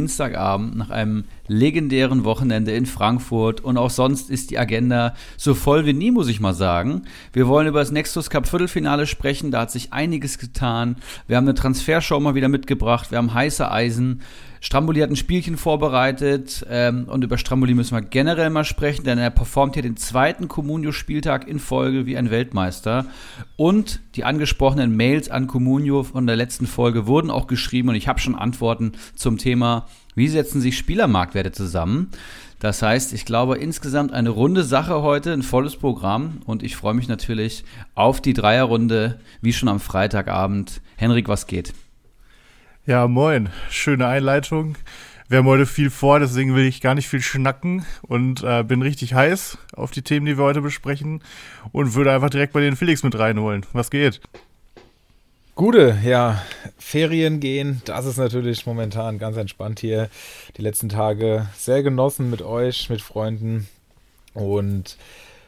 Dienstagabend nach einem legendären Wochenende in Frankfurt und auch sonst ist die Agenda so voll wie nie, muss ich mal sagen. Wir wollen über das Nexus Cup Viertelfinale sprechen, da hat sich einiges getan. Wir haben eine Transfershow mal wieder mitgebracht, wir haben heiße Eisen. Stramboli hat ein Spielchen vorbereitet ähm, und über Stramboli müssen wir generell mal sprechen, denn er performt hier den zweiten Comunio-Spieltag in Folge wie ein Weltmeister. Und die angesprochenen Mails an Comunio von der letzten Folge wurden auch geschrieben und ich habe schon Antworten zum Thema, wie setzen sich Spielermarktwerte zusammen. Das heißt, ich glaube insgesamt eine runde Sache heute, ein volles Programm und ich freue mich natürlich auf die Dreierrunde, wie schon am Freitagabend. Henrik, was geht? Ja, moin. Schöne Einleitung. Wir haben heute viel vor, deswegen will ich gar nicht viel schnacken und äh, bin richtig heiß auf die Themen, die wir heute besprechen und würde einfach direkt bei den Felix mit reinholen. Was geht? Gute, ja, Ferien gehen, das ist natürlich momentan ganz entspannt hier. Die letzten Tage sehr genossen mit euch, mit Freunden und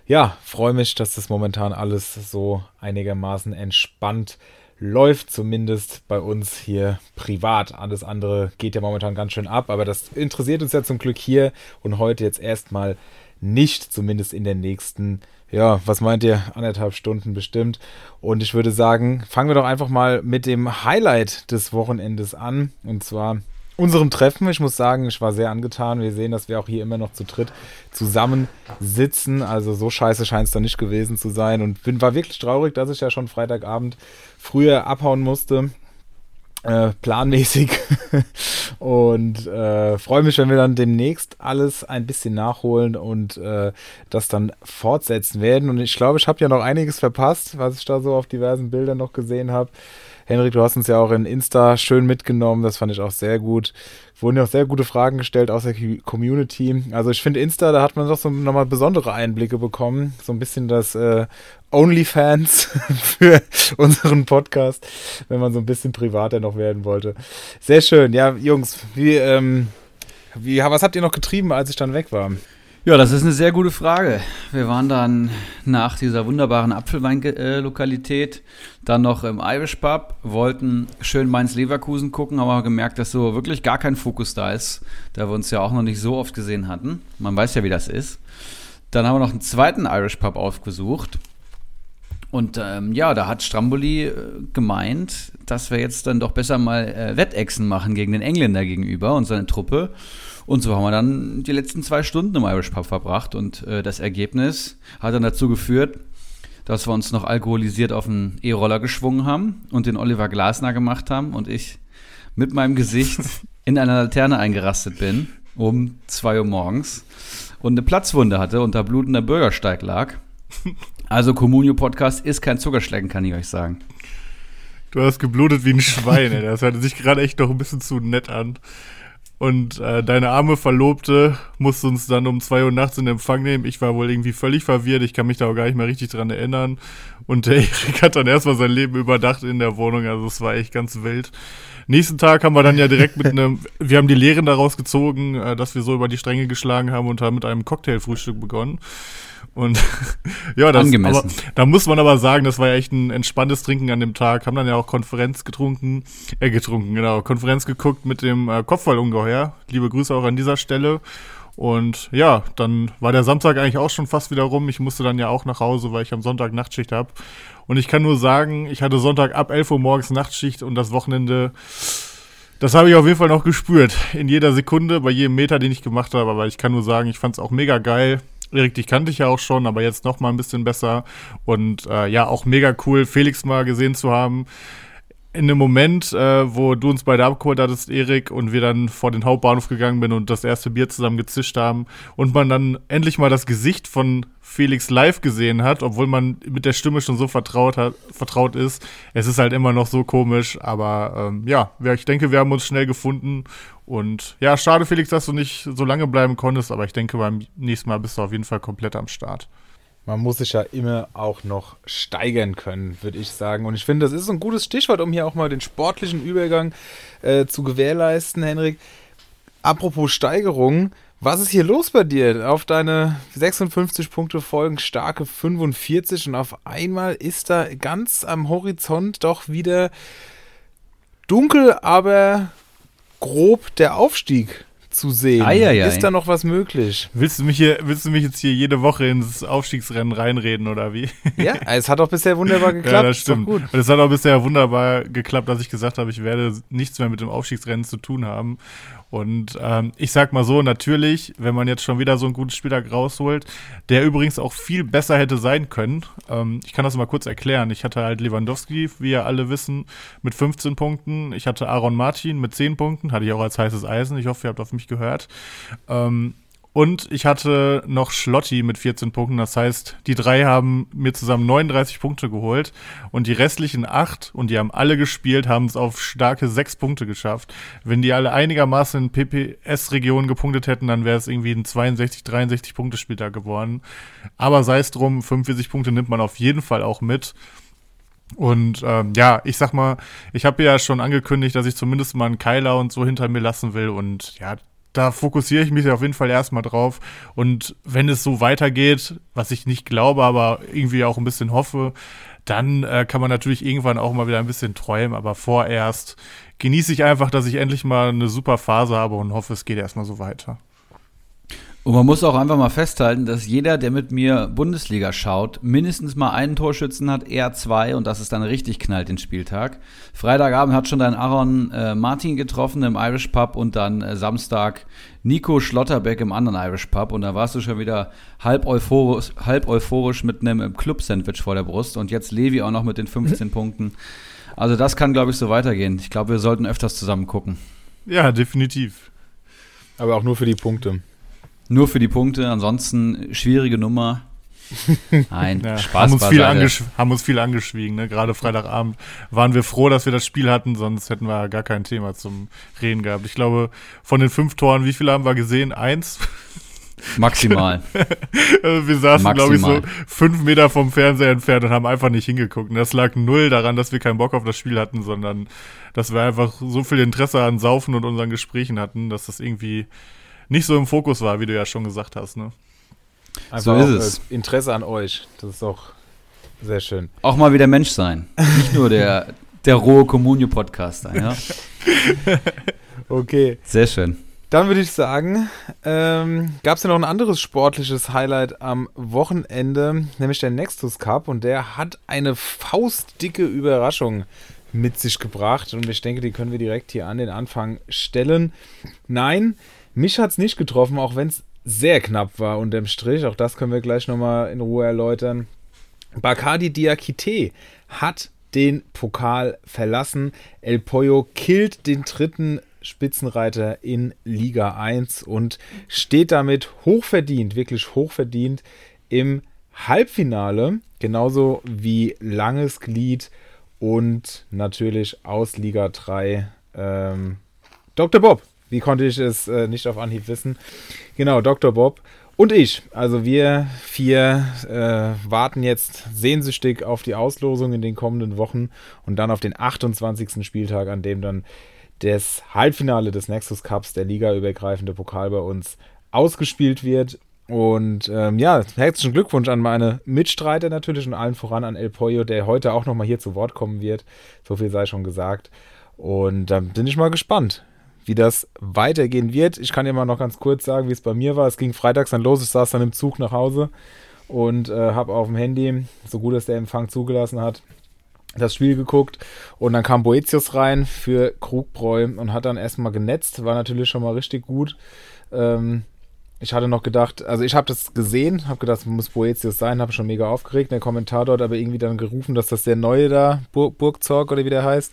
ja, freue mich, dass das momentan alles so einigermaßen entspannt läuft zumindest bei uns hier privat. Alles andere geht ja momentan ganz schön ab, aber das interessiert uns ja zum Glück hier und heute jetzt erstmal nicht, zumindest in den nächsten, ja, was meint ihr, anderthalb Stunden bestimmt. Und ich würde sagen, fangen wir doch einfach mal mit dem Highlight des Wochenendes an. Und zwar unserem Treffen. Ich muss sagen, ich war sehr angetan. Wir sehen, dass wir auch hier immer noch zu dritt zusammen sitzen. Also so scheiße scheint es da nicht gewesen zu sein. Und bin, war wirklich traurig, dass ich ja schon Freitagabend früher abhauen musste. Äh, planmäßig und äh, freue mich, wenn wir dann demnächst alles ein bisschen nachholen und äh, das dann fortsetzen werden. Und ich glaube, ich habe ja noch einiges verpasst, was ich da so auf diversen Bildern noch gesehen habe. Henrik, du hast uns ja auch in Insta schön mitgenommen, das fand ich auch sehr gut. Wurden ja auch sehr gute Fragen gestellt aus der Community. Also ich finde Insta, da hat man doch so nochmal besondere Einblicke bekommen. So ein bisschen das äh, OnlyFans für unseren Podcast, wenn man so ein bisschen privater noch werden wollte. Sehr schön. Ja, Jungs, wie, ähm, wie, was habt ihr noch getrieben, als ich dann weg war? Ja, das ist eine sehr gute Frage. Wir waren dann nach dieser wunderbaren Apfelwein-Lokalität dann noch im Irish Pub, wollten schön Mainz-Leverkusen gucken, haben aber gemerkt, dass so wirklich gar kein Fokus da ist, da wir uns ja auch noch nicht so oft gesehen hatten. Man weiß ja, wie das ist. Dann haben wir noch einen zweiten Irish Pub aufgesucht. Und ähm, ja, da hat Stramboli äh, gemeint, dass wir jetzt dann doch besser mal äh, Wettechsen machen gegen den Engländer gegenüber und seine Truppe. Und so haben wir dann die letzten zwei Stunden im Irish Pub verbracht und äh, das Ergebnis hat dann dazu geführt, dass wir uns noch alkoholisiert auf einen E-Roller geschwungen haben und den Oliver Glasner gemacht haben und ich mit meinem Gesicht in einer Laterne eingerastet bin um 2 Uhr morgens und eine Platzwunde hatte und da blutender Bürgersteig lag. Also Communio Podcast ist kein Zuckerschlecken, kann ich euch sagen. Du hast geblutet wie ein Schwein, ey. Das hört sich gerade echt noch ein bisschen zu nett an. Und äh, deine arme Verlobte musste uns dann um zwei Uhr nachts in Empfang nehmen. Ich war wohl irgendwie völlig verwirrt. Ich kann mich da auch gar nicht mehr richtig dran erinnern. Und der Erik hat dann erstmal sein Leben überdacht in der Wohnung. Also es war echt ganz wild. Nächsten Tag haben wir dann ja direkt mit einem, wir haben die Lehren daraus gezogen, äh, dass wir so über die Stränge geschlagen haben und haben mit einem Cocktailfrühstück begonnen. Und ja, das, aber, da muss man aber sagen, das war ja echt ein entspanntes Trinken an dem Tag. Haben dann ja auch Konferenz getrunken, äh, getrunken, genau, Konferenz geguckt mit dem äh, Kopfballungeheuer. Liebe Grüße auch an dieser Stelle. Und ja, dann war der Samstag eigentlich auch schon fast wieder rum. Ich musste dann ja auch nach Hause, weil ich am Sonntag Nachtschicht habe. Und ich kann nur sagen, ich hatte Sonntag ab 11 Uhr morgens Nachtschicht und das Wochenende, das habe ich auf jeden Fall noch gespürt. In jeder Sekunde, bei jedem Meter, den ich gemacht habe. Aber ich kann nur sagen, ich fand es auch mega geil. Erik, dich kannte ich ja auch schon, aber jetzt noch mal ein bisschen besser. Und äh, ja, auch mega cool, Felix mal gesehen zu haben. In dem Moment, äh, wo du uns beide abgeholt hattest, Erik, und wir dann vor den Hauptbahnhof gegangen bin und das erste Bier zusammen gezischt haben und man dann endlich mal das Gesicht von Felix live gesehen hat, obwohl man mit der Stimme schon so vertraut, hat, vertraut ist. Es ist halt immer noch so komisch, aber ähm, ja, ich denke, wir haben uns schnell gefunden und ja, schade, Felix, dass du nicht so lange bleiben konntest, aber ich denke, beim nächsten Mal bist du auf jeden Fall komplett am Start. Man muss sich ja immer auch noch steigern können, würde ich sagen. Und ich finde, das ist ein gutes Stichwort, um hier auch mal den sportlichen Übergang äh, zu gewährleisten, Henrik. Apropos Steigerung, was ist hier los bei dir? Auf deine 56 Punkte folgen starke 45 und auf einmal ist da ganz am Horizont doch wieder dunkel, aber grob der Aufstieg zu sehen. Eieiei. Ist da noch was möglich? Willst du mich hier, willst du mich jetzt hier jede Woche ins Aufstiegsrennen reinreden oder wie? Ja, es hat doch bisher wunderbar geklappt. ja, das stimmt. gut. Und es hat auch bisher wunderbar geklappt, dass ich gesagt habe, ich werde nichts mehr mit dem Aufstiegsrennen zu tun haben. Und ähm, ich sag mal so, natürlich, wenn man jetzt schon wieder so einen guten Spieltag rausholt, der übrigens auch viel besser hätte sein können. Ähm, ich kann das mal kurz erklären. Ich hatte halt Lewandowski, wie ja alle wissen, mit 15 Punkten. Ich hatte Aaron Martin mit 10 Punkten, hatte ich auch als heißes Eisen. Ich hoffe, ihr habt auf mich gehört. Ähm, und ich hatte noch Schlotti mit 14 Punkten. Das heißt, die drei haben mir zusammen 39 Punkte geholt. Und die restlichen acht, und die haben alle gespielt, haben es auf starke sechs Punkte geschafft. Wenn die alle einigermaßen in PPS-Regionen gepunktet hätten, dann wäre es irgendwie ein 62, 63 Punkte Spieltag geworden. Aber sei es drum, 45 Punkte nimmt man auf jeden Fall auch mit. Und ähm, ja, ich sag mal, ich habe ja schon angekündigt, dass ich zumindest mal einen Keiler und so hinter mir lassen will. Und ja, da fokussiere ich mich auf jeden Fall erstmal drauf. Und wenn es so weitergeht, was ich nicht glaube, aber irgendwie auch ein bisschen hoffe, dann äh, kann man natürlich irgendwann auch mal wieder ein bisschen träumen. Aber vorerst genieße ich einfach, dass ich endlich mal eine super Phase habe und hoffe, es geht erstmal so weiter. Und man muss auch einfach mal festhalten, dass jeder, der mit mir Bundesliga schaut, mindestens mal einen Torschützen hat, eher zwei und das ist dann richtig knallt den Spieltag. Freitagabend hat schon dein Aaron äh, Martin getroffen im Irish Pub und dann äh, Samstag Nico Schlotterbeck im anderen Irish Pub und da warst du schon wieder halb euphorisch, halb euphorisch mit einem Club-Sandwich vor der Brust und jetzt Levi auch noch mit den 15 Punkten. Also das kann, glaube ich, so weitergehen. Ich glaube, wir sollten öfters zusammen gucken. Ja, definitiv. Aber auch nur für die Punkte. Nur für die Punkte, ansonsten schwierige Nummer. Nein, Ja, Spaß haben, uns viel angesch haben uns viel angeschwiegen. Ne? Gerade Freitagabend waren wir froh, dass wir das Spiel hatten, sonst hätten wir gar kein Thema zum Reden gehabt. Ich glaube, von den fünf Toren, wie viele haben wir gesehen? Eins. Maximal. Also wir saßen, glaube ich, so fünf Meter vom Fernseher entfernt und haben einfach nicht hingeguckt. Und das lag null daran, dass wir keinen Bock auf das Spiel hatten, sondern dass wir einfach so viel Interesse an Saufen und unseren Gesprächen hatten, dass das irgendwie nicht so im Fokus war, wie du ja schon gesagt hast. Ne? Einfach So ist auch, es. äh, Interesse an euch. Das ist auch sehr schön. Auch mal wieder Mensch sein. Nicht nur der, der rohe Kommunio-Podcaster. Ja? Okay. Sehr schön. Dann würde ich sagen, ähm, gab es ja noch ein anderes sportliches Highlight am Wochenende, nämlich der Nextus Cup. Und der hat eine faustdicke Überraschung mit sich gebracht. Und ich denke, die können wir direkt hier an den Anfang stellen. Nein, mich hat es nicht getroffen, auch wenn es sehr knapp war unterm Strich. Auch das können wir gleich nochmal in Ruhe erläutern. Bacardi Diakite hat den Pokal verlassen. El Pollo killt den dritten Spitzenreiter in Liga 1 und steht damit hochverdient, wirklich hochverdient im Halbfinale, genauso wie Langes Glied und natürlich aus Liga 3 ähm, Dr. Bob. Wie konnte ich es äh, nicht auf Anhieb wissen? Genau, Dr. Bob und ich. Also wir vier äh, warten jetzt sehnsüchtig auf die Auslosung in den kommenden Wochen und dann auf den 28. Spieltag, an dem dann das Halbfinale des Nexus Cups, der ligaübergreifende Pokal bei uns, ausgespielt wird. Und ähm, ja, herzlichen Glückwunsch an meine Mitstreiter natürlich und allen voran an El Pollo, der heute auch nochmal hier zu Wort kommen wird. So viel sei schon gesagt. Und da bin ich mal gespannt, wie das weitergehen wird. Ich kann dir mal noch ganz kurz sagen, wie es bei mir war. Es ging freitags dann los. Ich saß dann im Zug nach Hause und äh, habe auf dem Handy, so gut es der Empfang zugelassen hat, das Spiel geguckt und dann kam Boetius rein für Krugbräu und hat dann erstmal genetzt, war natürlich schon mal richtig gut. Ähm, ich hatte noch gedacht, also ich habe das gesehen, habe gedacht, muss Boetius sein, habe schon mega aufgeregt. Der Kommentator hat aber irgendwie dann gerufen, dass das der neue da, Bur Burgzorg oder wie der heißt,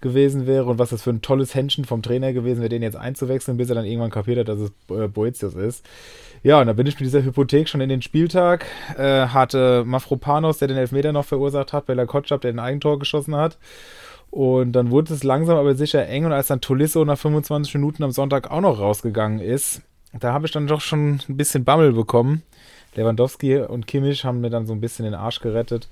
gewesen wäre und was das für ein tolles Händchen vom Trainer gewesen wäre, den jetzt einzuwechseln, bis er dann irgendwann kapiert hat, dass es äh, Boetius ist. Ja, und da bin ich mit dieser Hypothek schon in den Spieltag. Äh, hatte Mafropanos, der den Elfmeter noch verursacht hat, Bella Kotschap, der den Eigentor geschossen hat. Und dann wurde es langsam aber sicher eng. Und als dann Tolisso nach 25 Minuten am Sonntag auch noch rausgegangen ist, da habe ich dann doch schon ein bisschen Bammel bekommen. Lewandowski und Kimmich haben mir dann so ein bisschen den Arsch gerettet,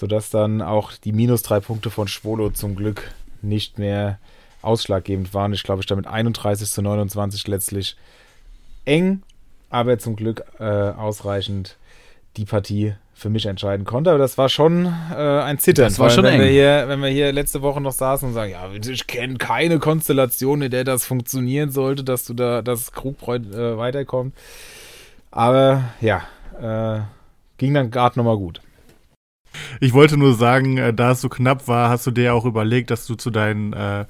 sodass dann auch die minus drei Punkte von Schwolo zum Glück nicht mehr ausschlaggebend waren. Ich glaube, ich damit 31 zu 29 letztlich eng, aber zum Glück äh, ausreichend die Partie für mich entscheiden konnte. Aber das war schon äh, ein Zittern. Das war schon wenn eng. Wir hier, wenn wir hier letzte Woche noch saßen und sagen, ja, ich kenne keine Konstellation, in der das funktionieren sollte, dass du da, dass Krugbräu äh, weiterkommt. Aber ja, äh, ging dann gerade nochmal gut. Ich wollte nur sagen, äh, da es so knapp war, hast du dir auch überlegt, dass du zu deinen äh,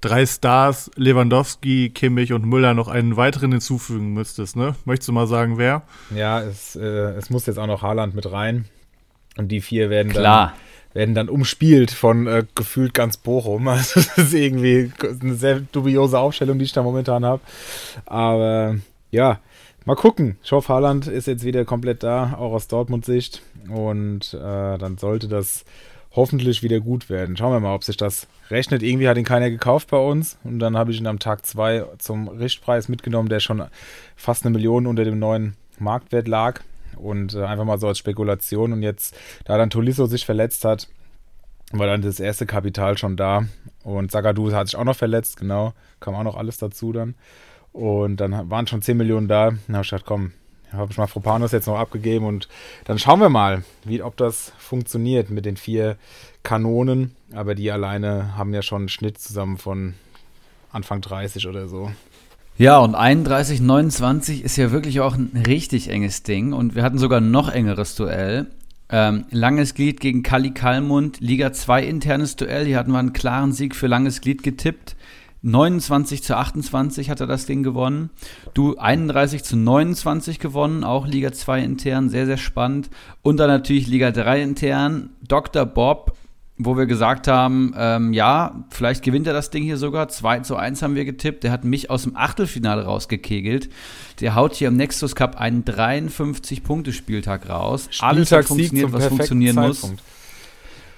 drei Stars, Lewandowski, Kimmich und Müller, noch einen weiteren hinzufügen müsstest, ne? Möchtest du mal sagen, wer? Ja, es, äh, es muss jetzt auch noch Haaland mit rein. Und die vier werden dann, Klar. werden dann umspielt von äh, gefühlt ganz Bochum. Also das ist irgendwie eine sehr dubiose Aufstellung, die ich da momentan habe. Aber ja, mal gucken. Ich hoffe, Haaland ist jetzt wieder komplett da, auch aus Dortmund-Sicht. Und äh, dann sollte das hoffentlich wieder gut werden. Schauen wir mal, ob sich das rechnet. Irgendwie hat ihn keiner gekauft bei uns. Und dann habe ich ihn am Tag zwei zum Richtpreis mitgenommen, der schon fast eine Million unter dem neuen Marktwert lag. Und äh, einfach mal so als Spekulation. Und jetzt, da dann Tolisso sich verletzt hat, war dann das erste Kapital schon da. Und Zagadou hat sich auch noch verletzt, genau. Kam auch noch alles dazu dann. Und dann waren schon 10 Millionen da. Dann habe ich gedacht, komm, habe ich mal Fropanos jetzt noch abgegeben und dann schauen wir mal, wie, ob das funktioniert mit den vier Kanonen. Aber die alleine haben ja schon einen Schnitt zusammen von Anfang 30 oder so. Ja, und 31, 29 ist ja wirklich auch ein richtig enges Ding. Und wir hatten sogar ein noch engeres Duell. Ähm, langes Glied gegen Kali Kalmund, Liga 2 internes Duell. Hier hatten wir einen klaren Sieg für langes Glied getippt. 29 zu 28 hat er das Ding gewonnen. Du 31 zu 29 gewonnen, auch Liga 2 intern, sehr, sehr spannend. Und dann natürlich Liga 3 intern. Dr. Bob, wo wir gesagt haben, ähm, ja, vielleicht gewinnt er das Ding hier sogar. 2 zu 1 haben wir getippt. Der hat mich aus dem Achtelfinale rausgekegelt. Der haut hier im Nexus Cup einen 53-Punkte-Spieltag raus. Alles hat funktioniert, was funktionieren muss.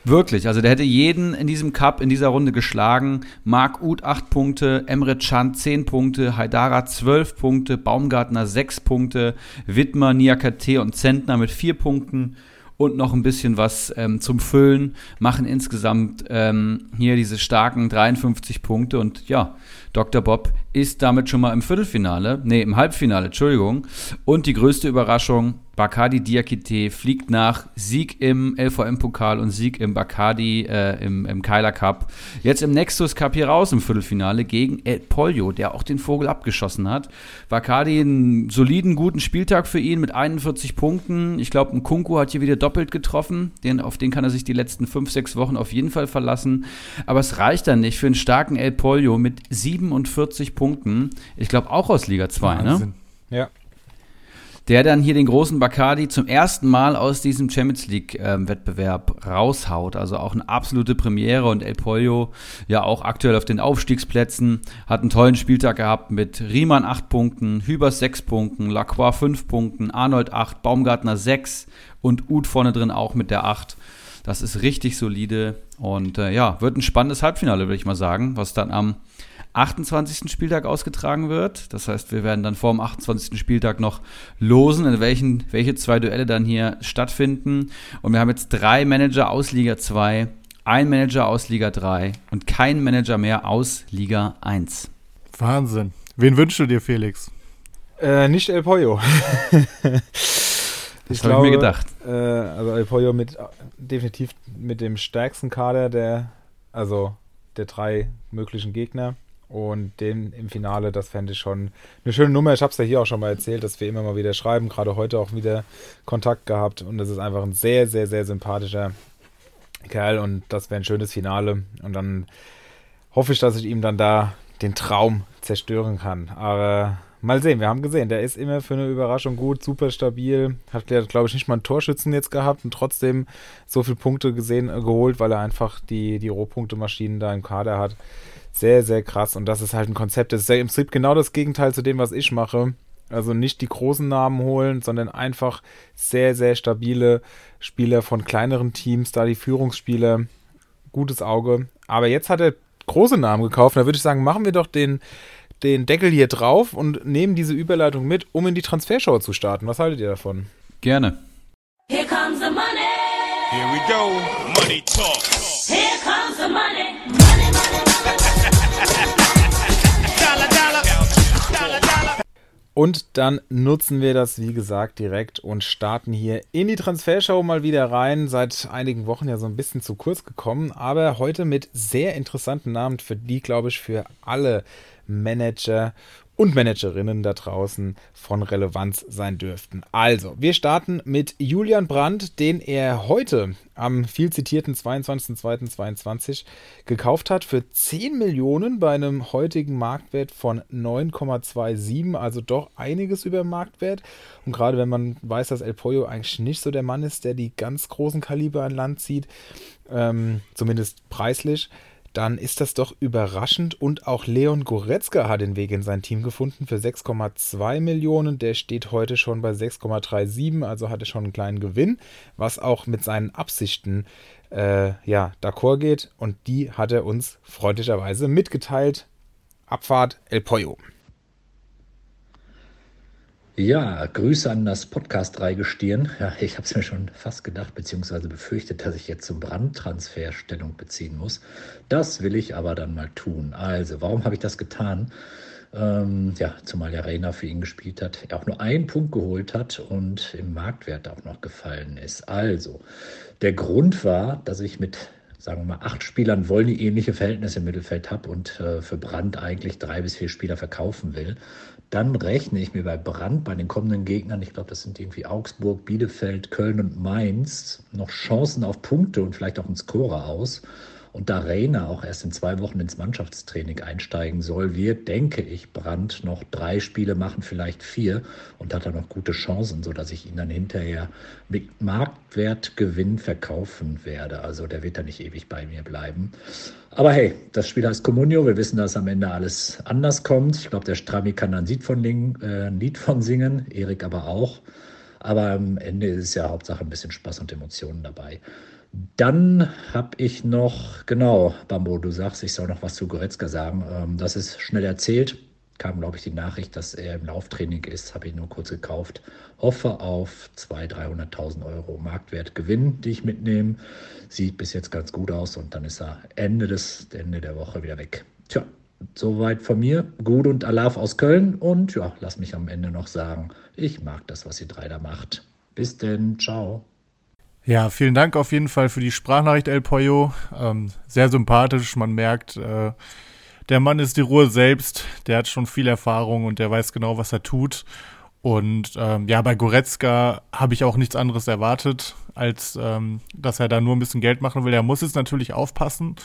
Wirklich, also der hätte jeden in diesem Cup, in dieser Runde geschlagen. Marc Uth 8 Punkte, Emre Can 10 Punkte, Haidara 12 Punkte, Baumgartner 6 Punkte, Wittmer, Niakate und Zentner mit 4 Punkten und noch ein bisschen was ähm, zum Füllen, machen insgesamt ähm, hier diese starken 53 Punkte und ja, Dr. Bob ist damit schon mal im Viertelfinale, nee, im Halbfinale, Entschuldigung. Und die größte Überraschung, Bacardi Diakite fliegt nach Sieg im LVM-Pokal und Sieg im Bacardi äh, im, im Keiler Cup. Jetzt im Nexus Cup hier raus im Viertelfinale gegen El Pollo, der auch den Vogel abgeschossen hat. Bacardi einen soliden, guten Spieltag für ihn mit 41 Punkten. Ich glaube, ein Kunku hat hier wieder doppelt getroffen. Den, auf den kann er sich die letzten 5, 6 Wochen auf jeden Fall verlassen. Aber es reicht dann nicht für einen starken El Pollo mit 47 Punkten. Ich glaube auch aus Liga 2, ne? Ja. Der dann hier den großen Bacardi zum ersten Mal aus diesem Champions League-Wettbewerb ähm, raushaut. Also auch eine absolute Premiere und El Pollo ja auch aktuell auf den Aufstiegsplätzen. Hat einen tollen Spieltag gehabt mit Riemann 8 Punkten, Hübers 6 Punkten, Lacroix 5 Punkten, Arnold 8, Baumgartner 6 und Uth vorne drin auch mit der 8. Das ist richtig solide und äh, ja, wird ein spannendes Halbfinale, würde ich mal sagen, was dann am 28. Spieltag ausgetragen wird. Das heißt, wir werden dann vor dem 28. Spieltag noch losen, in welchen, welche zwei Duelle dann hier stattfinden. Und wir haben jetzt drei Manager aus Liga 2, ein Manager aus Liga 3 und kein Manager mehr aus Liga 1. Wahnsinn. Wen wünschst du dir, Felix? Äh, nicht El Pollo. Das habe ich mir gedacht. Äh, also El Pollo mit definitiv mit dem stärksten Kader der, also der drei möglichen Gegner. Und den im Finale, das fände ich schon eine schöne Nummer. Ich habe es ja hier auch schon mal erzählt, dass wir immer mal wieder schreiben, gerade heute auch wieder Kontakt gehabt. Und das ist einfach ein sehr, sehr, sehr sympathischer Kerl. Und das wäre ein schönes Finale. Und dann hoffe ich, dass ich ihm dann da den Traum zerstören kann. Aber mal sehen, wir haben gesehen, der ist immer für eine Überraschung gut, super stabil. Hat, glaube ich, nicht mal einen Torschützen jetzt gehabt und trotzdem so viele Punkte gesehen, äh, geholt, weil er einfach die, die Rohpunktemaschinen da im Kader hat. Sehr, sehr krass. Und das ist halt ein Konzept. Das ist ja im Prinzip genau das Gegenteil zu dem, was ich mache. Also nicht die großen Namen holen, sondern einfach sehr, sehr stabile Spieler von kleineren Teams, da die Führungsspieler, gutes Auge. Aber jetzt hat er große Namen gekauft. Da würde ich sagen, machen wir doch den, den Deckel hier drauf und nehmen diese Überleitung mit, um in die Transfershow zu starten. Was haltet ihr davon? Gerne. Here comes the money. Here we go. Money talk. Here comes the money. Money, Und dann nutzen wir das, wie gesagt, direkt und starten hier in die Transfershow mal wieder rein. Seit einigen Wochen ja so ein bisschen zu kurz gekommen, aber heute mit sehr interessanten Namen, für die, glaube ich, für alle Manager und Managerinnen da draußen von Relevanz sein dürften. Also, wir starten mit Julian Brandt, den er heute am viel zitierten 22.02.22 gekauft hat für 10 Millionen bei einem heutigen Marktwert von 9,27, also doch einiges über Marktwert. Und gerade wenn man weiß, dass El Pollo eigentlich nicht so der Mann ist, der die ganz großen Kaliber an Land zieht, ähm, zumindest preislich, dann ist das doch überraschend. Und auch Leon Goretzka hat den Weg in sein Team gefunden für 6,2 Millionen. Der steht heute schon bei 6,37, also hatte schon einen kleinen Gewinn, was auch mit seinen Absichten äh, ja, d'accord geht. Und die hat er uns freundlicherweise mitgeteilt. Abfahrt El Pollo. Ja, Grüße an das Podcast-Dreigestirn. Ja, ich habe es mir schon fast gedacht, beziehungsweise befürchtet, dass ich jetzt zum Brandtransfer Stellung beziehen muss. Das will ich aber dann mal tun. Also, warum habe ich das getan? Ähm, ja, zumal der Reiner für ihn gespielt hat, er auch nur einen Punkt geholt hat und im Marktwert auch noch gefallen ist. Also, der Grund war, dass ich mit sagen wir mal, acht Spielern wollen die ähnliche Verhältnisse im Mittelfeld habe und äh, für Brand eigentlich drei bis vier Spieler verkaufen will dann rechne ich mir bei Brand, bei den kommenden Gegnern, ich glaube, das sind irgendwie Augsburg, Bielefeld, Köln und Mainz, noch Chancen auf Punkte und vielleicht auch einen Scorer aus. Und da Reiner auch erst in zwei Wochen ins Mannschaftstraining einsteigen soll, wird, denke ich, Brandt noch drei Spiele machen, vielleicht vier und hat dann noch gute Chancen, sodass ich ihn dann hinterher mit Marktwertgewinn verkaufen werde. Also der wird dann nicht ewig bei mir bleiben. Aber hey, das Spiel heißt Comunio. Wir wissen, dass am Ende alles anders kommt. Ich glaube, der Strami kann dann Lied von, äh, ein Lied von singen, Erik aber auch. Aber am Ende ist es ja Hauptsache ein bisschen Spaß und Emotionen dabei. Dann habe ich noch, genau, Bambo, du sagst, ich soll noch was zu Goretzka sagen. Ähm, das ist schnell erzählt. Kam, glaube ich, die Nachricht, dass er im Lauftraining ist. Habe ich nur kurz gekauft. Hoffe auf 200.000, 300.000 Euro Marktwertgewinn, die ich mitnehme. Sieht bis jetzt ganz gut aus und dann ist er Ende, des, Ende der Woche wieder weg. Tja, soweit von mir. Gut und Alaf aus Köln. Und ja, lass mich am Ende noch sagen, ich mag das, was ihr drei da macht. Bis denn, ciao. Ja, vielen Dank auf jeden Fall für die Sprachnachricht, El Pollo. Ähm, sehr sympathisch. Man merkt, äh, der Mann ist die Ruhe selbst. Der hat schon viel Erfahrung und der weiß genau, was er tut. Und ähm, ja, bei Goretzka habe ich auch nichts anderes erwartet, als ähm, dass er da nur ein bisschen Geld machen will. Er muss jetzt natürlich aufpassen,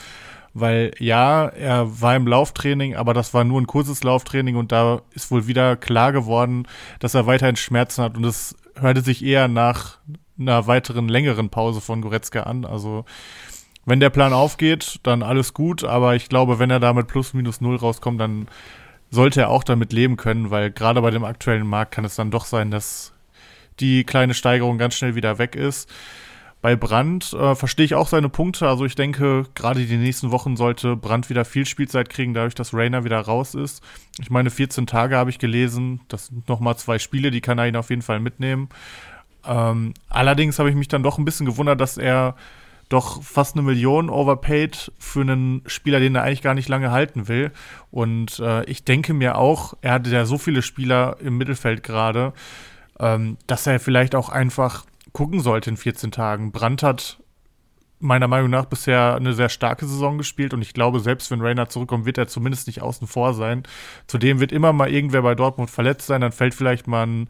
weil ja, er war im Lauftraining, aber das war nur ein kurzes Lauftraining und da ist wohl wieder klar geworden, dass er weiterhin Schmerzen hat und es hörte sich eher nach einer weiteren längeren Pause von Goretzka an. Also wenn der Plan aufgeht, dann alles gut, aber ich glaube, wenn er da mit plus minus null rauskommt, dann sollte er auch damit leben können, weil gerade bei dem aktuellen Markt kann es dann doch sein, dass die kleine Steigerung ganz schnell wieder weg ist. Bei Brand äh, verstehe ich auch seine Punkte. Also ich denke, gerade die nächsten Wochen sollte Brand wieder viel Spielzeit kriegen, dadurch, dass Rainer wieder raus ist. Ich meine, 14 Tage habe ich gelesen. Das sind nochmal zwei Spiele, die kann er ihn auf jeden Fall mitnehmen. Ähm, allerdings habe ich mich dann doch ein bisschen gewundert, dass er doch fast eine Million overpaid für einen Spieler, den er eigentlich gar nicht lange halten will. Und äh, ich denke mir auch, er hatte ja so viele Spieler im Mittelfeld gerade, ähm, dass er vielleicht auch einfach gucken sollte in 14 Tagen. Brandt hat meiner Meinung nach bisher eine sehr starke Saison gespielt und ich glaube, selbst wenn Rainer zurückkommt, wird er zumindest nicht außen vor sein. Zudem wird immer mal irgendwer bei Dortmund verletzt sein, dann fällt vielleicht mal ein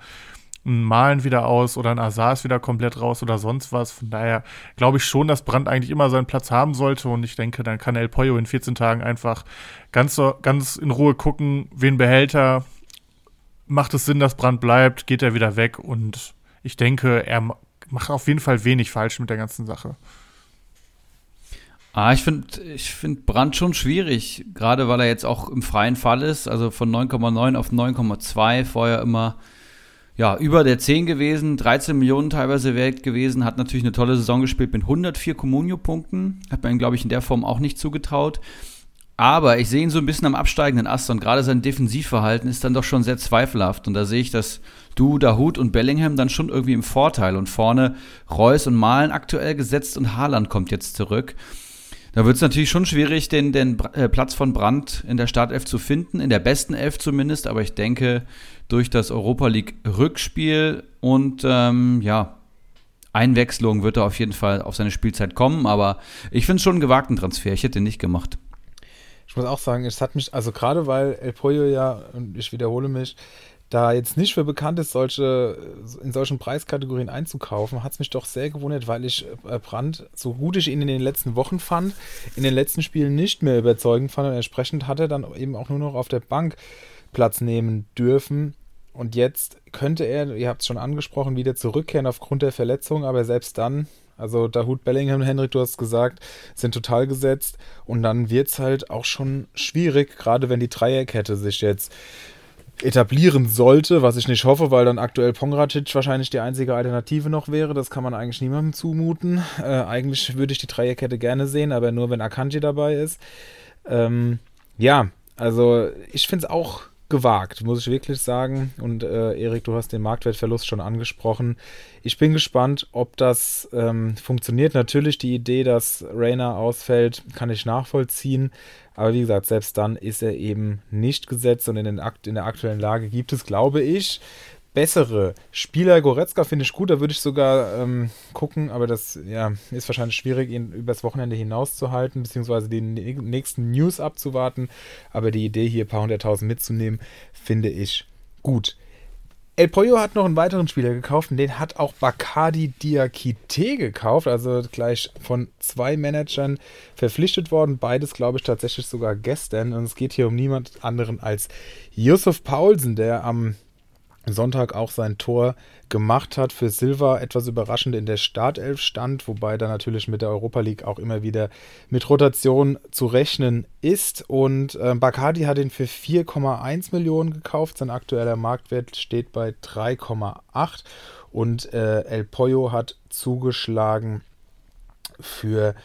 ein Malen wieder aus oder ein Azar ist wieder komplett raus oder sonst was. Von daher glaube ich schon, dass Brandt eigentlich immer seinen Platz haben sollte und ich denke, dann kann El Pollo in 14 Tagen einfach ganz, ganz in Ruhe gucken, wen behält er, macht es Sinn, dass Brandt bleibt, geht er wieder weg und ich denke, er macht auf jeden Fall wenig falsch mit der ganzen Sache. Ah, ich finde ich find Brandt schon schwierig, gerade weil er jetzt auch im freien Fall ist, also von 9,9 auf 9,2, vorher immer ja, über der 10 gewesen, 13 Millionen teilweise wert gewesen, hat natürlich eine tolle Saison gespielt mit 104 Comunio-Punkten. Hat man ihm, glaube ich, in der Form auch nicht zugetraut. Aber ich sehe ihn so ein bisschen am absteigenden Ast und gerade sein Defensivverhalten ist dann doch schon sehr zweifelhaft. Und da sehe ich, dass du, Dahut und Bellingham dann schon irgendwie im Vorteil und vorne Reus und Malen aktuell gesetzt und Haaland kommt jetzt zurück. Da wird es natürlich schon schwierig, den, den äh, Platz von Brandt in der Startelf zu finden, in der besten Elf zumindest, aber ich denke, durch das Europa League Rückspiel und ähm, ja, Einwechslung wird er auf jeden Fall auf seine Spielzeit kommen, aber ich finde es schon einen gewagten Transfer. Ich hätte den nicht gemacht. Ich muss auch sagen, es hat mich, also gerade weil El Pollo ja, und ich wiederhole mich, da jetzt nicht für bekannt ist, solche, in solchen Preiskategorien einzukaufen, hat es mich doch sehr gewundert, weil ich äh, Brandt, so gut ich ihn in den letzten Wochen fand, in den letzten Spielen nicht mehr überzeugend fand und entsprechend hat er dann eben auch nur noch auf der Bank Platz nehmen dürfen. Und jetzt könnte er, ihr habt es schon angesprochen, wieder zurückkehren aufgrund der Verletzung, aber selbst dann, also Dahut Bellingham, Henrik, du hast gesagt, sind total gesetzt und dann wird es halt auch schon schwierig, gerade wenn die Dreierkette sich jetzt etablieren sollte, was ich nicht hoffe, weil dann aktuell Pongracic wahrscheinlich die einzige Alternative noch wäre. Das kann man eigentlich niemandem zumuten. Äh, eigentlich würde ich die Dreierkette gerne sehen, aber nur wenn Akanji dabei ist. Ähm, ja, also ich finde es auch gewagt, muss ich wirklich sagen. Und äh, Erik, du hast den Marktwertverlust schon angesprochen. Ich bin gespannt, ob das ähm, funktioniert. Natürlich die Idee, dass Rainer ausfällt, kann ich nachvollziehen. Aber wie gesagt, selbst dann ist er eben nicht gesetzt und in, den in der aktuellen Lage gibt es, glaube ich, bessere Spieler. Goretzka finde ich gut, da würde ich sogar ähm, gucken, aber das ja, ist wahrscheinlich schwierig, ihn übers Wochenende hinauszuhalten, beziehungsweise die nächsten News abzuwarten. Aber die Idee, hier ein paar hunderttausend mitzunehmen, finde ich gut. El Pollo hat noch einen weiteren Spieler gekauft und den hat auch Bacardi Diakite gekauft, also gleich von zwei Managern verpflichtet worden. Beides, glaube ich, tatsächlich sogar gestern. Und es geht hier um niemand anderen als Yusuf Paulsen, der am Sonntag auch sein Tor gemacht hat. Für Silva etwas überraschend in der Startelf stand, wobei da natürlich mit der Europa League auch immer wieder mit Rotation zu rechnen ist. Und äh, Bacardi hat ihn für 4,1 Millionen gekauft. Sein aktueller Marktwert steht bei 3,8 und äh, El Pollo hat zugeschlagen für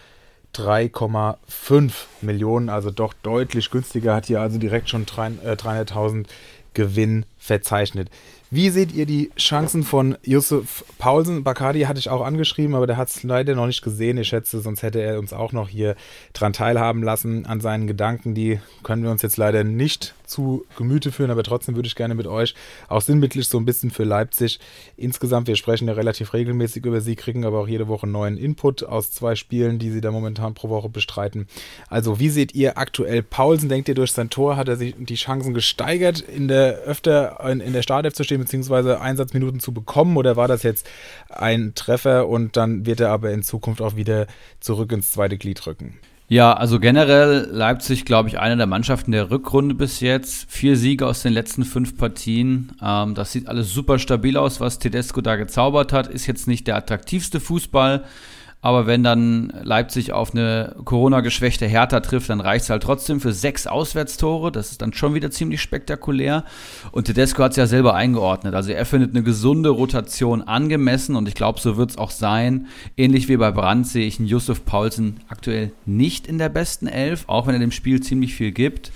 3,5 Millionen, also doch deutlich günstiger, hat hier also direkt schon 300.000 Gewinn verzeichnet. Wie seht ihr die Chancen von Yusuf Paulsen? Bacardi hatte ich auch angeschrieben, aber der hat es leider noch nicht gesehen. Ich schätze, sonst hätte er uns auch noch hier dran teilhaben lassen an seinen Gedanken. Die können wir uns jetzt leider nicht zu Gemüte führen, aber trotzdem würde ich gerne mit euch auch sinnbildlich so ein bisschen für Leipzig insgesamt, wir sprechen ja relativ regelmäßig über sie, kriegen aber auch jede Woche neuen Input aus zwei Spielen, die sie da momentan pro Woche bestreiten. Also, wie seht ihr aktuell Paulsen? Denkt ihr, durch sein Tor hat er sich die Chancen gesteigert, in der öfter in, in der Startelf zu stehen? beziehungsweise Einsatzminuten zu bekommen oder war das jetzt ein Treffer und dann wird er aber in Zukunft auch wieder zurück ins zweite Glied rücken? Ja, also generell Leipzig, glaube ich, eine der Mannschaften der Rückrunde bis jetzt. Vier Siege aus den letzten fünf Partien. Ähm, das sieht alles super stabil aus, was Tedesco da gezaubert hat. Ist jetzt nicht der attraktivste Fußball. Aber wenn dann Leipzig auf eine Corona-geschwächte Hertha trifft, dann reicht es halt trotzdem für sechs Auswärtstore. Das ist dann schon wieder ziemlich spektakulär. Und Tedesco hat es ja selber eingeordnet. Also er findet eine gesunde Rotation angemessen und ich glaube, so wird es auch sein. Ähnlich wie bei Brandt sehe ich einen Yusuf Paulsen aktuell nicht in der besten Elf, auch wenn er dem Spiel ziemlich viel gibt.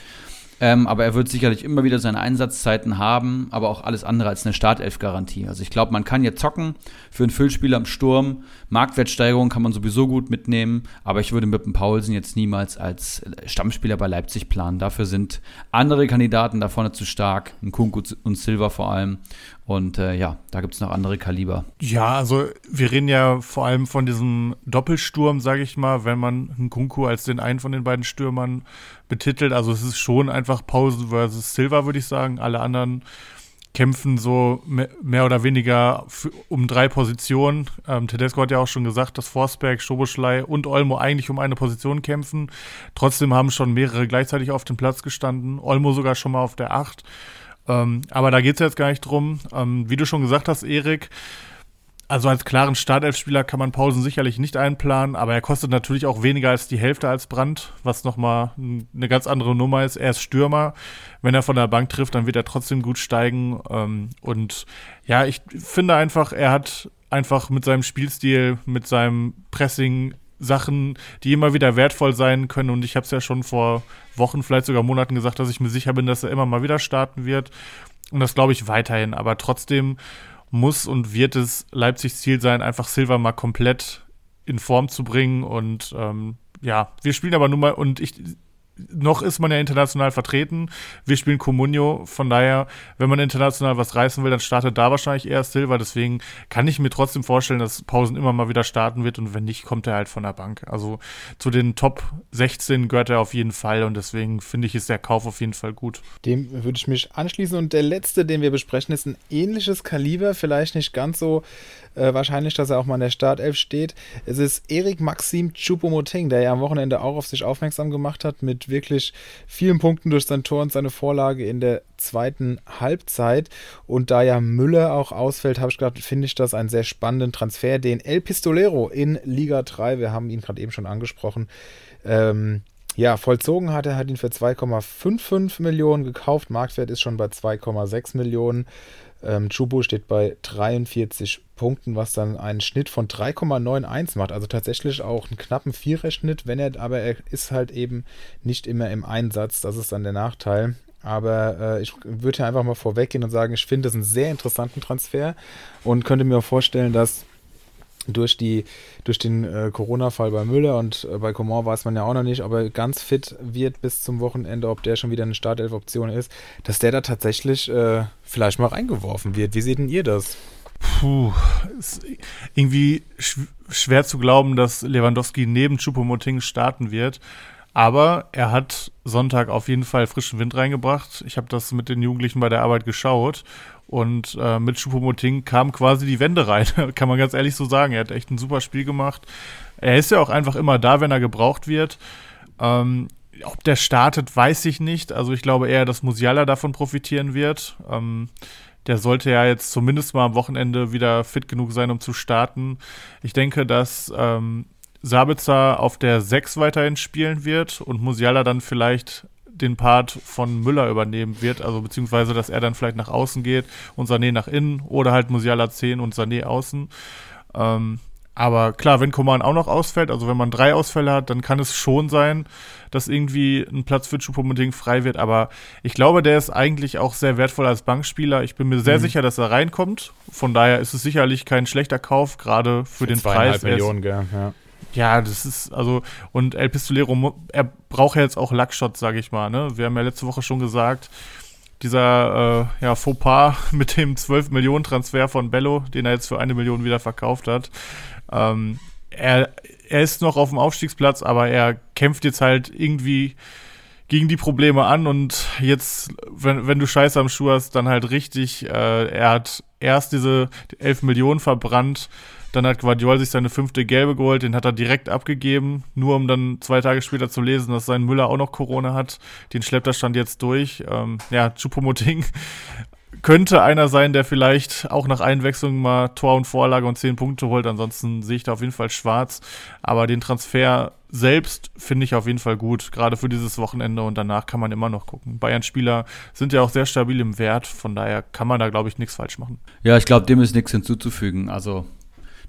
Ähm, aber er wird sicherlich immer wieder seine Einsatzzeiten haben, aber auch alles andere als eine Startelf-Garantie. Also ich glaube, man kann jetzt zocken für einen Füllspieler am Sturm. Marktwertsteigerung kann man sowieso gut mitnehmen, aber ich würde mit dem Paulsen jetzt niemals als Stammspieler bei Leipzig planen. Dafür sind andere Kandidaten da vorne zu stark, ein Kunku und Silva vor allem. Und äh, ja, da gibt es noch andere Kaliber. Ja, also wir reden ja vor allem von diesem Doppelsturm, sage ich mal, wenn man Nkunku als den einen von den beiden Stürmern betitelt. Also es ist schon einfach Pause versus Silva, würde ich sagen. Alle anderen kämpfen so mehr oder weniger um drei Positionen. Ähm, Tedesco hat ja auch schon gesagt, dass Forsberg, Schoboschlei und Olmo eigentlich um eine Position kämpfen. Trotzdem haben schon mehrere gleichzeitig auf dem Platz gestanden. Olmo sogar schon mal auf der Acht. Ähm, aber da geht es jetzt gar nicht drum. Ähm, wie du schon gesagt hast, Erik, also als klaren Startelfspieler kann man Pausen sicherlich nicht einplanen, aber er kostet natürlich auch weniger als die Hälfte als Brand, was nochmal eine ganz andere Nummer ist. Er ist Stürmer. Wenn er von der Bank trifft, dann wird er trotzdem gut steigen. Ähm, und ja, ich finde einfach, er hat einfach mit seinem Spielstil, mit seinem Pressing Sachen, die immer wieder wertvoll sein können. Und ich habe es ja schon vor Wochen, vielleicht sogar Monaten gesagt, dass ich mir sicher bin, dass er immer mal wieder starten wird. Und das glaube ich weiterhin. Aber trotzdem muss und wird es Leipzigs Ziel sein, einfach Silva mal komplett in Form zu bringen. Und ähm, ja, wir spielen aber nun mal, und ich, noch ist man ja international vertreten. Wir spielen Comunio, von daher, wenn man international was reißen will, dann startet da wahrscheinlich eher Silva. Deswegen kann ich mir trotzdem vorstellen, dass Pausen immer mal wieder starten wird und wenn nicht, kommt er halt von der Bank. Also zu den Top 16 gehört er auf jeden Fall und deswegen finde ich, ist der Kauf auf jeden Fall gut. Dem würde ich mich anschließen. Und der letzte, den wir besprechen, ist ein ähnliches Kaliber, vielleicht nicht ganz so äh, wahrscheinlich, dass er auch mal in der Startelf steht. Es ist Erik Maxim Choupo-Moting, der ja am Wochenende auch auf sich aufmerksam gemacht hat mit wirklich vielen Punkten durch sein Tor und seine Vorlage in der zweiten Halbzeit. Und da ja Müller auch ausfällt, habe ich gedacht, finde ich das einen sehr spannenden Transfer, den El Pistolero in Liga 3, wir haben ihn gerade eben schon angesprochen, ähm, ja, vollzogen hat. Er hat ihn für 2,55 Millionen gekauft. Marktwert ist schon bei 2,6 Millionen. Ähm, Chubo steht bei 43 Punkten, was dann einen Schnitt von 3,91 macht. Also tatsächlich auch einen knappen Viererschnitt, wenn er, aber er ist halt eben nicht immer im Einsatz. Das ist dann der Nachteil. Aber äh, ich würde hier einfach mal vorweggehen und sagen, ich finde das einen sehr interessanten Transfer und könnte mir auch vorstellen, dass durch, die, durch den äh, Corona-Fall bei Müller und äh, bei Coman weiß man ja auch noch nicht, ob er ganz fit wird bis zum Wochenende, ob der schon wieder eine Startelf-Option ist, dass der da tatsächlich äh, vielleicht mal reingeworfen wird. Wie seht denn ihr das? Puh, ist irgendwie sch schwer zu glauben, dass Lewandowski neben Choupo-Moting starten wird. Aber er hat Sonntag auf jeden Fall frischen Wind reingebracht. Ich habe das mit den Jugendlichen bei der Arbeit geschaut und äh, mit Choupo-Moting kam quasi die Wende rein, kann man ganz ehrlich so sagen. Er hat echt ein super Spiel gemacht. Er ist ja auch einfach immer da, wenn er gebraucht wird. Ähm, ob der startet, weiß ich nicht. Also ich glaube eher, dass Musiala davon profitieren wird. Ähm, der sollte ja jetzt zumindest mal am Wochenende wieder fit genug sein, um zu starten. Ich denke, dass ähm, Sabitzer auf der 6 weiterhin spielen wird und Musiala dann vielleicht den Part von Müller übernehmen wird, also beziehungsweise, dass er dann vielleicht nach außen geht und Sané nach innen oder halt Musiala 10 und Sané außen. Ähm, aber klar, wenn Coman auch noch ausfällt, also wenn man drei Ausfälle hat, dann kann es schon sein, dass irgendwie ein Platz für Choupo-Moting frei wird. Aber ich glaube, der ist eigentlich auch sehr wertvoll als Bankspieler. Ich bin mir sehr mhm. sicher, dass er reinkommt. Von daher ist es sicherlich kein schlechter Kauf, gerade für, für den Preis. Millionen, gell, ja. Ja, das ist, also, und El Pistolero, er braucht ja jetzt auch Luckshots, sage ich mal, ne? Wir haben ja letzte Woche schon gesagt, dieser äh, ja, Fauxpas mit dem 12 Millionen Transfer von Bello, den er jetzt für eine Million wieder verkauft hat. Ähm, er, er ist noch auf dem Aufstiegsplatz, aber er kämpft jetzt halt irgendwie gegen die Probleme an und jetzt, wenn, wenn du Scheiße am Schuh hast, dann halt richtig. Äh, er hat erst diese 11 Millionen verbrannt, dann hat Guardiola sich seine fünfte Gelbe geholt, den hat er direkt abgegeben, nur um dann zwei Tage später zu lesen, dass sein Müller auch noch Corona hat. Den schleppt er stand jetzt durch. Ähm, ja, Chupomoting könnte einer sein, der vielleicht auch nach Einwechslung mal Tor und Vorlage und zehn Punkte holt. Ansonsten sehe ich da auf jeden Fall schwarz. Aber den Transfer selbst finde ich auf jeden Fall gut, gerade für dieses Wochenende und danach kann man immer noch gucken. Bayern-Spieler sind ja auch sehr stabil im Wert, von daher kann man da, glaube ich, nichts falsch machen. Ja, ich glaube, dem ist nichts hinzuzufügen. Also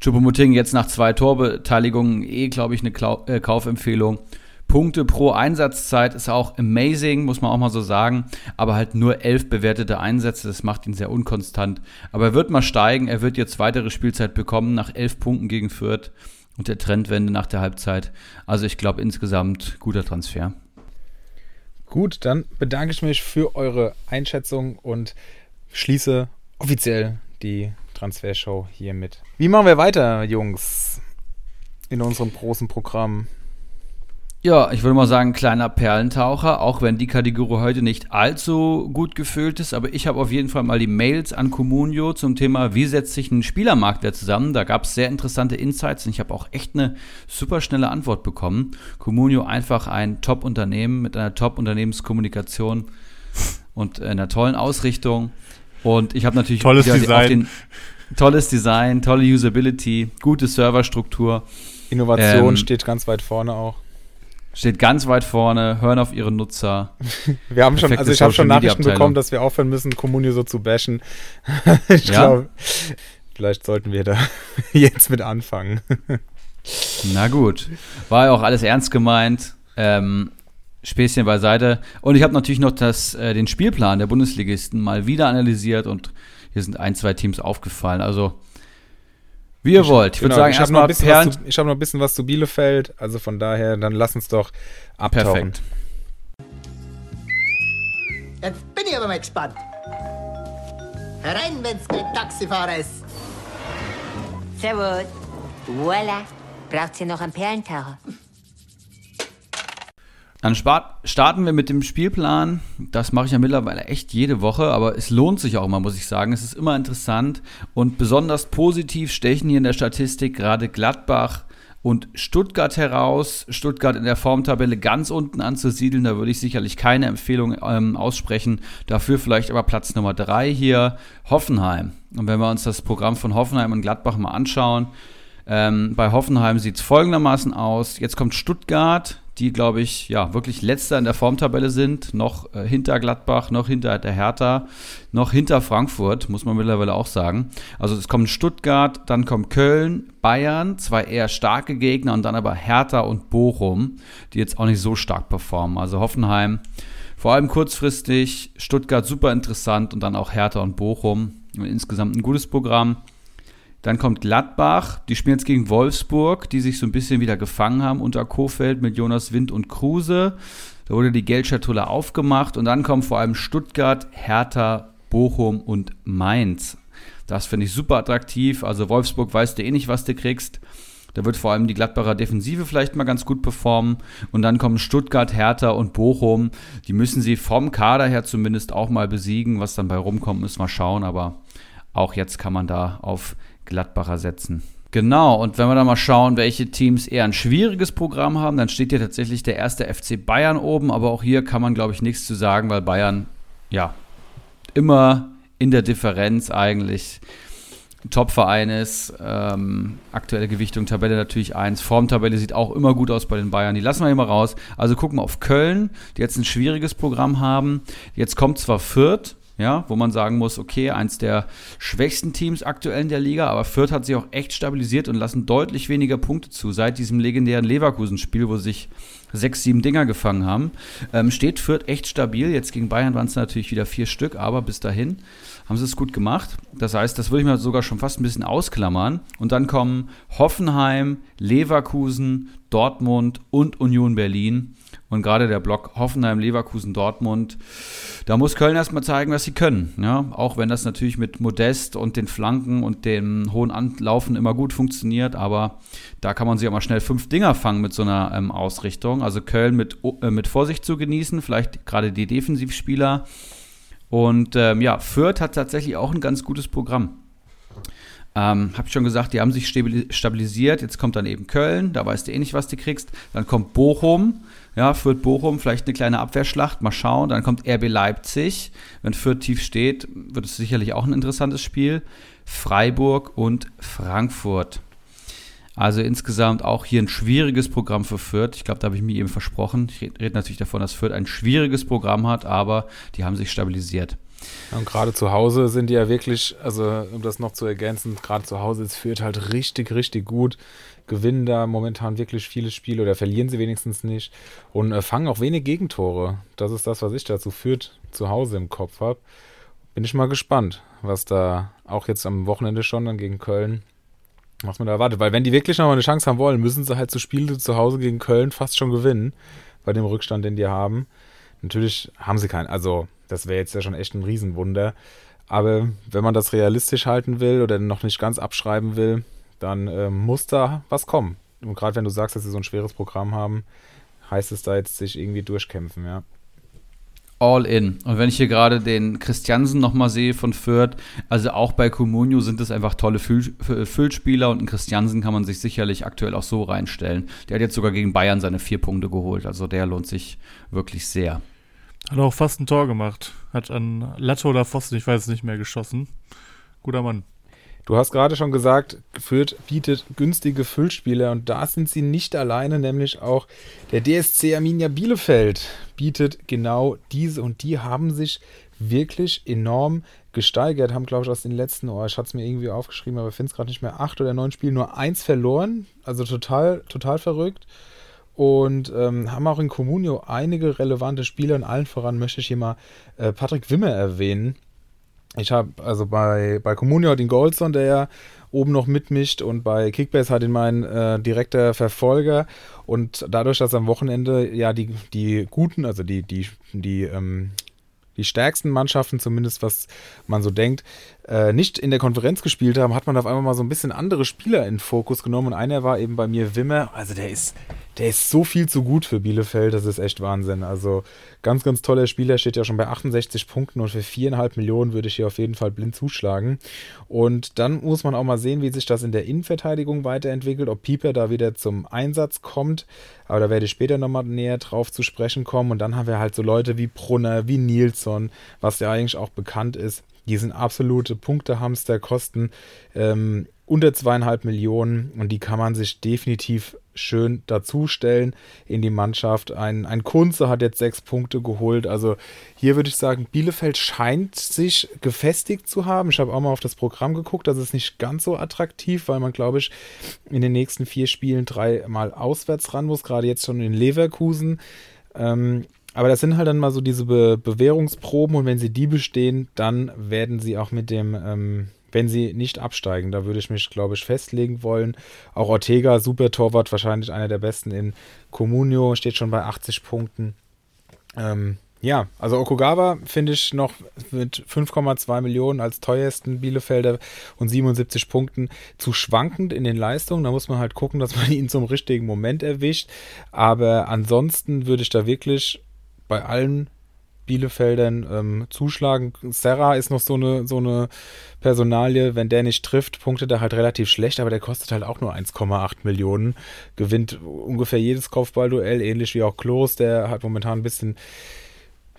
Choupo-Moting jetzt nach zwei Torbeteiligungen eh, glaube ich, eine Klau äh, Kaufempfehlung. Punkte pro Einsatzzeit ist auch amazing, muss man auch mal so sagen. Aber halt nur elf bewertete Einsätze, das macht ihn sehr unkonstant. Aber er wird mal steigen, er wird jetzt weitere Spielzeit bekommen nach elf Punkten gegen Fürth und der Trendwende nach der Halbzeit. Also ich glaube insgesamt guter Transfer. Gut, dann bedanke ich mich für eure Einschätzung und schließe offiziell die Transfershow hiermit. Wie machen wir weiter, Jungs, in unserem großen Programm? Ja, ich würde mal sagen, kleiner Perlentaucher, auch wenn die Kategorie heute nicht allzu gut gefüllt ist, aber ich habe auf jeden Fall mal die Mails an Comunio zum Thema, wie setzt sich ein Spielermarktwert zusammen. Da gab es sehr interessante Insights und ich habe auch echt eine super schnelle Antwort bekommen. Comunio einfach ein Top-Unternehmen mit einer Top-Unternehmenskommunikation und einer tollen Ausrichtung. Und ich habe natürlich tolles Design. Den, tolles Design, tolle Usability, gute Serverstruktur. Innovation ähm, steht ganz weit vorne auch. Steht ganz weit vorne, hören auf ihre Nutzer. Wir haben schon, also ich habe schon Nachrichten bekommen, dass wir aufhören müssen, Kommunio so zu bashen. ich ja? glaube, vielleicht sollten wir da jetzt mit anfangen. Na gut. War ja auch alles ernst gemeint. Ähm, Späßchen beiseite. Und ich habe natürlich noch das, äh, den Spielplan der Bundesligisten mal wieder analysiert und hier sind ein, zwei Teams aufgefallen. Also Wie ihr wollt. Ich würde Genau, sagen, ich habe noch, erstmal ein bisschen was Perlen. zu- ich hab noch ein bisschen was zu Bielefeld. Also von daher, dann lass uns doch abtauchen. Perfekt. Jetzt bin ich aber mal gespannt. Herein, wenn's kein Taxifahrer ist. Servus. Voila. Braucht ihr noch einen Perlentaucher? Dann starten wir mit dem Spielplan. Das mache ich ja mittlerweile echt jede Woche, aber es lohnt sich auch immer, muss ich sagen. Es ist immer interessant und besonders positiv stechen hier in der Statistik gerade Gladbach und Stuttgart heraus. Stuttgart in der Formtabelle ganz unten anzusiedeln, da würde ich sicherlich keine Empfehlung ähm, aussprechen. Dafür vielleicht aber Platz Nummer drei hier, Hoffenheim. Und wenn wir uns das Programm von Hoffenheim und Gladbach mal anschauen, ähm, bei Hoffenheim sieht es folgendermaßen aus. Jetzt kommt Stuttgart, die, glaube ich, ja, wirklich letzter in der Formtabelle sind. Noch äh, hinter Gladbach, noch hinter der Hertha, noch hinter Frankfurt, muss man mittlerweile auch sagen. Also es kommt Stuttgart, dann kommt Köln, Bayern, zwei eher starke Gegner und dann aber Hertha und Bochum, die jetzt auch nicht so stark performen. Also Hoffenheim vor allem kurzfristig, Stuttgart super interessant und dann auch Hertha und Bochum. Insgesamt ein gutes Programm. Dann kommt Gladbach, die spielen jetzt gegen Wolfsburg, die sich so ein bisschen wieder gefangen haben unter Kofeld mit Jonas Wind und Kruse. Da wurde die Geldschatulle aufgemacht und dann kommen vor allem Stuttgart, Hertha, Bochum und Mainz. Das finde ich super attraktiv. Also Wolfsburg weißt du eh nicht, was du kriegst. Da wird vor allem die Gladbacher Defensive vielleicht mal ganz gut performen. Und dann kommen Stuttgart, Hertha und Bochum. Die müssen sie vom Kader her zumindest auch mal besiegen. Was dann bei rumkommt, müssen wir schauen. Aber auch jetzt kann man da auf Gladbacher setzen. Genau, und wenn wir dann mal schauen, welche Teams eher ein schwieriges Programm haben, dann steht hier tatsächlich der erste FC Bayern oben, aber auch hier kann man, glaube ich, nichts zu sagen, weil Bayern, ja, immer in der Differenz eigentlich ein Top-Verein ist. Ähm, aktuelle Gewichtung, Tabelle natürlich 1. Formtabelle sieht auch immer gut aus bei den Bayern. Die lassen wir hier mal raus. Also gucken wir auf Köln, die jetzt ein schwieriges Programm haben. Jetzt kommt zwar Fürth, ja, wo man sagen muss, okay, eins der schwächsten Teams aktuell in der Liga, aber Fürth hat sich auch echt stabilisiert und lassen deutlich weniger Punkte zu. Seit diesem legendären Leverkusen-Spiel, wo sich sechs, sieben Dinger gefangen haben, ähm, steht Fürth echt stabil. Jetzt gegen Bayern waren es natürlich wieder vier Stück, aber bis dahin haben sie es gut gemacht. Das heißt, das würde ich mir sogar schon fast ein bisschen ausklammern. Und dann kommen Hoffenheim, Leverkusen, Dortmund und Union Berlin. Und gerade der Block Hoffenheim, Leverkusen, Dortmund, da muss Köln erstmal zeigen, was sie können. Ja? Auch wenn das natürlich mit Modest und den Flanken und dem hohen Anlaufen immer gut funktioniert, aber da kann man sich auch mal schnell fünf Dinger fangen mit so einer ähm, Ausrichtung. Also Köln mit, äh, mit Vorsicht zu genießen, vielleicht gerade die Defensivspieler. Und ähm, ja, Fürth hat tatsächlich auch ein ganz gutes Programm. Ähm, hab ich schon gesagt, die haben sich stabil- stabilisiert. Jetzt kommt dann eben Köln, da weißt du eh nicht, was du kriegst. Dann kommt Bochum, ja, Fürth Bochum, vielleicht eine kleine Abwehrschlacht, mal schauen. Dann kommt RB Leipzig. Wenn Fürth tief steht, wird es sicherlich auch ein interessantes Spiel. Freiburg und Frankfurt. Also insgesamt auch hier ein schwieriges Programm für Fürth. Ich glaube, da habe ich mir eben versprochen. Ich rede red natürlich davon, dass Fürth ein schwieriges Programm hat, aber die haben sich stabilisiert. Und gerade zu Hause sind die ja wirklich, also um das noch zu ergänzen, gerade zu Hause ist Fürth halt richtig, richtig gut. Gewinnen da momentan wirklich viele Spiele oder verlieren sie wenigstens nicht und äh, fangen auch wenig Gegentore. Das ist das, was ich dazu Fürth zu Hause im Kopf habe. Bin ich mal gespannt, was da auch jetzt am Wochenende schon dann gegen Köln, was man da erwartet. Weil wenn die wirklich noch mal eine Chance haben wollen, müssen sie halt so Spiele zu Hause gegen Köln fast schon gewinnen, bei dem Rückstand, den die haben. Natürlich haben sie keinen, also das wäre jetzt ja schon echt ein Riesenwunder. Aber wenn man das realistisch halten will oder noch nicht ganz abschreiben will, dann äh, muss da was kommen. Und gerade wenn du sagst, dass sie so ein schweres Programm haben, heißt es da jetzt sich irgendwie durchkämpfen, ja. All in. Und wenn ich hier gerade den Christiansen nochmal sehe von Fürth, also auch bei Comunio sind es einfach tolle Füll Füllspieler und einen Christiansen kann man sich sicherlich aktuell auch so reinstellen. Der hat jetzt sogar gegen Bayern seine vier Punkte geholt, also der lohnt sich wirklich sehr. Hat auch fast ein Tor gemacht. Hat an Latte oder Pfosten, ich weiß es nicht mehr, geschossen. Guter Mann. Du hast gerade schon gesagt, Fürth bietet günstige Füllspieler und da sind sie nicht alleine, nämlich auch der DSC Arminia Bielefeld bietet genau diese und die haben sich wirklich enorm gesteigert, haben glaube ich aus den letzten, oh, ich hatte es mir irgendwie aufgeschrieben, aber finde es gerade nicht mehr, acht oder neun Spielen nur eins verloren, also total, total verrückt. Und ähm, haben auch in Comunio einige relevante Spieler und allen voran möchte ich hier mal äh, Patrick Wimmer erwähnen, ich habe also bei, bei Comunio den Goldson, der ja oben noch mitmischt und bei Kickbase hat ihn mein äh, direkter Verfolger. Und dadurch, dass am Wochenende ja die, die guten, also die, die, die ähm, die stärksten Mannschaften, zumindest was man so denkt, äh, nicht in der Konferenz gespielt haben, hat man auf einmal mal so ein bisschen andere Spieler in Fokus genommen. Und einer war eben bei mir Wimmer. Also der ist, der ist so viel zu gut für Bielefeld, das ist echt Wahnsinn. Also ganz, ganz toller Spieler, steht ja schon bei 68 Punkten und für viereinhalb Millionen würde ich hier auf jeden Fall blind zuschlagen. Und dann muss man auch mal sehen, wie sich das in der Innenverteidigung weiterentwickelt, ob Pieper da wieder zum Einsatz kommt. Aber da werde ich später nochmal näher drauf zu sprechen kommen. Und dann haben wir halt so Leute wie Brunner, wie Nilsson, was ja eigentlich auch bekannt ist. Die sind absolute Punktehamster, kosten ähm, unter zweieinhalb Millionen und die kann man sich definitiv schön dazustellen in die Mannschaft. Ein, ein Kunze hat jetzt sechs Punkte geholt. Also hier würde ich sagen, Bielefeld scheint sich gefestigt zu haben. Ich habe auch mal auf das Programm geguckt. Das ist nicht ganz so attraktiv, weil man, glaube ich, in den nächsten vier Spielen dreimal auswärts ran muss. Gerade jetzt schon in Leverkusen. Ähm, aber das sind halt dann mal so diese Be Bewährungsproben und wenn sie die bestehen, dann werden sie auch mit dem, ähm, wenn sie nicht absteigen, da würde ich mich, glaube ich, festlegen wollen. Auch Ortega, super Torwart, wahrscheinlich einer der besten in Comunio, steht schon bei 80 Punkten. Ähm, ja, also Okugawa finde ich noch mit 5,2 Millionen als teuersten Bielefelder und 77 Punkten zu schwankend in den Leistungen. Da muss man halt gucken, dass man ihn zum richtigen Moment erwischt. Aber ansonsten würde ich da wirklich bei allen Bielefeldern ähm, zuschlagen. Serra ist noch so eine, so eine Personalie, wenn der nicht trifft, punktet er halt relativ schlecht, aber der kostet halt auch nur 1,8 Millionen. Gewinnt ungefähr jedes Kopfballduell, ähnlich wie auch Klos, der halt momentan ein bisschen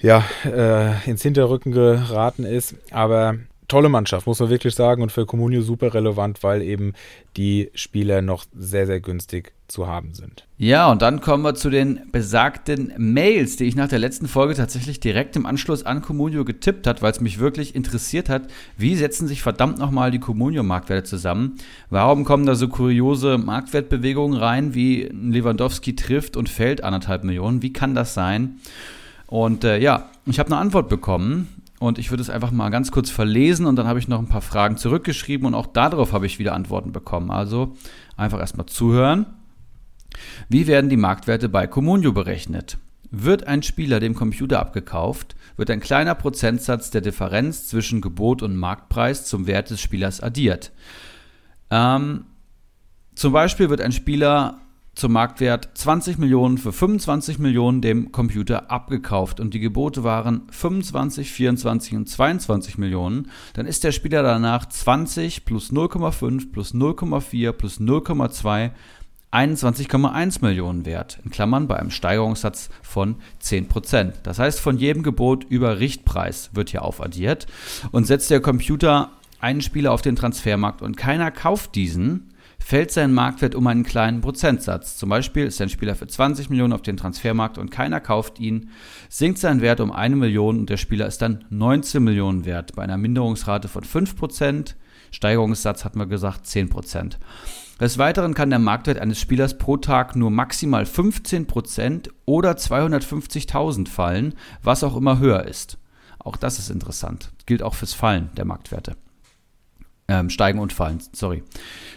ja, äh, ins Hinterrücken geraten ist. Aber tolle Mannschaft, muss man wirklich sagen. Und für Comunio super relevant, weil eben die Spieler noch sehr, sehr günstig zu haben sind. Ja, und dann kommen wir zu den besagten Mails, die ich nach der letzten Folge tatsächlich direkt im Anschluss an Comunio getippt hat, weil es mich wirklich interessiert hat, wie setzen sich verdammt nochmal die Comunio-Marktwerte zusammen? Warum kommen da so kuriose Marktwertbewegungen rein, wie Lewandowski trifft und fällt anderthalb Millionen? Wie kann das sein? Und äh, ja, ich habe eine Antwort bekommen und ich würde es einfach mal ganz kurz verlesen und dann habe ich noch ein paar Fragen zurückgeschrieben und auch darauf habe ich wieder Antworten bekommen. Also einfach erstmal zuhören. Wie werden die Marktwerte bei Comunio berechnet? Wird ein Spieler dem Computer abgekauft, wird ein kleiner Prozentsatz der Differenz zwischen Gebot und Marktpreis zum Wert des Spielers addiert. Ähm, zum Beispiel wird ein Spieler zum Marktwert 20 Millionen für 25 Millionen dem Computer abgekauft. Und die Gebote waren 25, 24 und 22 Millionen, dann ist der Spieler danach 20 plus 0,5 plus 0,4 plus 0,2 21,1 Millionen wert, in Klammern bei einem Steigerungssatz von 10%. Das heißt, von jedem Gebot über Richtpreis wird hier aufaddiert. Und setzt der Computer einen Spieler auf den Transfermarkt und keiner kauft diesen, fällt sein Marktwert um einen kleinen Prozentsatz. Zum Beispiel ist ein Spieler für 20 Millionen auf den Transfermarkt und keiner kauft ihn, sinkt sein Wert um eine Million und der Spieler ist dann 19 Millionen wert bei einer Minderungsrate von 5%. Steigerungssatz hatten wir gesagt 10%. Des Weiteren kann der Marktwert eines Spielers pro Tag nur maximal 15% oder 250.000 fallen, was auch immer höher ist. Auch das ist interessant. Gilt auch fürs Fallen der Marktwerte. Ähm, steigen und fallen, sorry.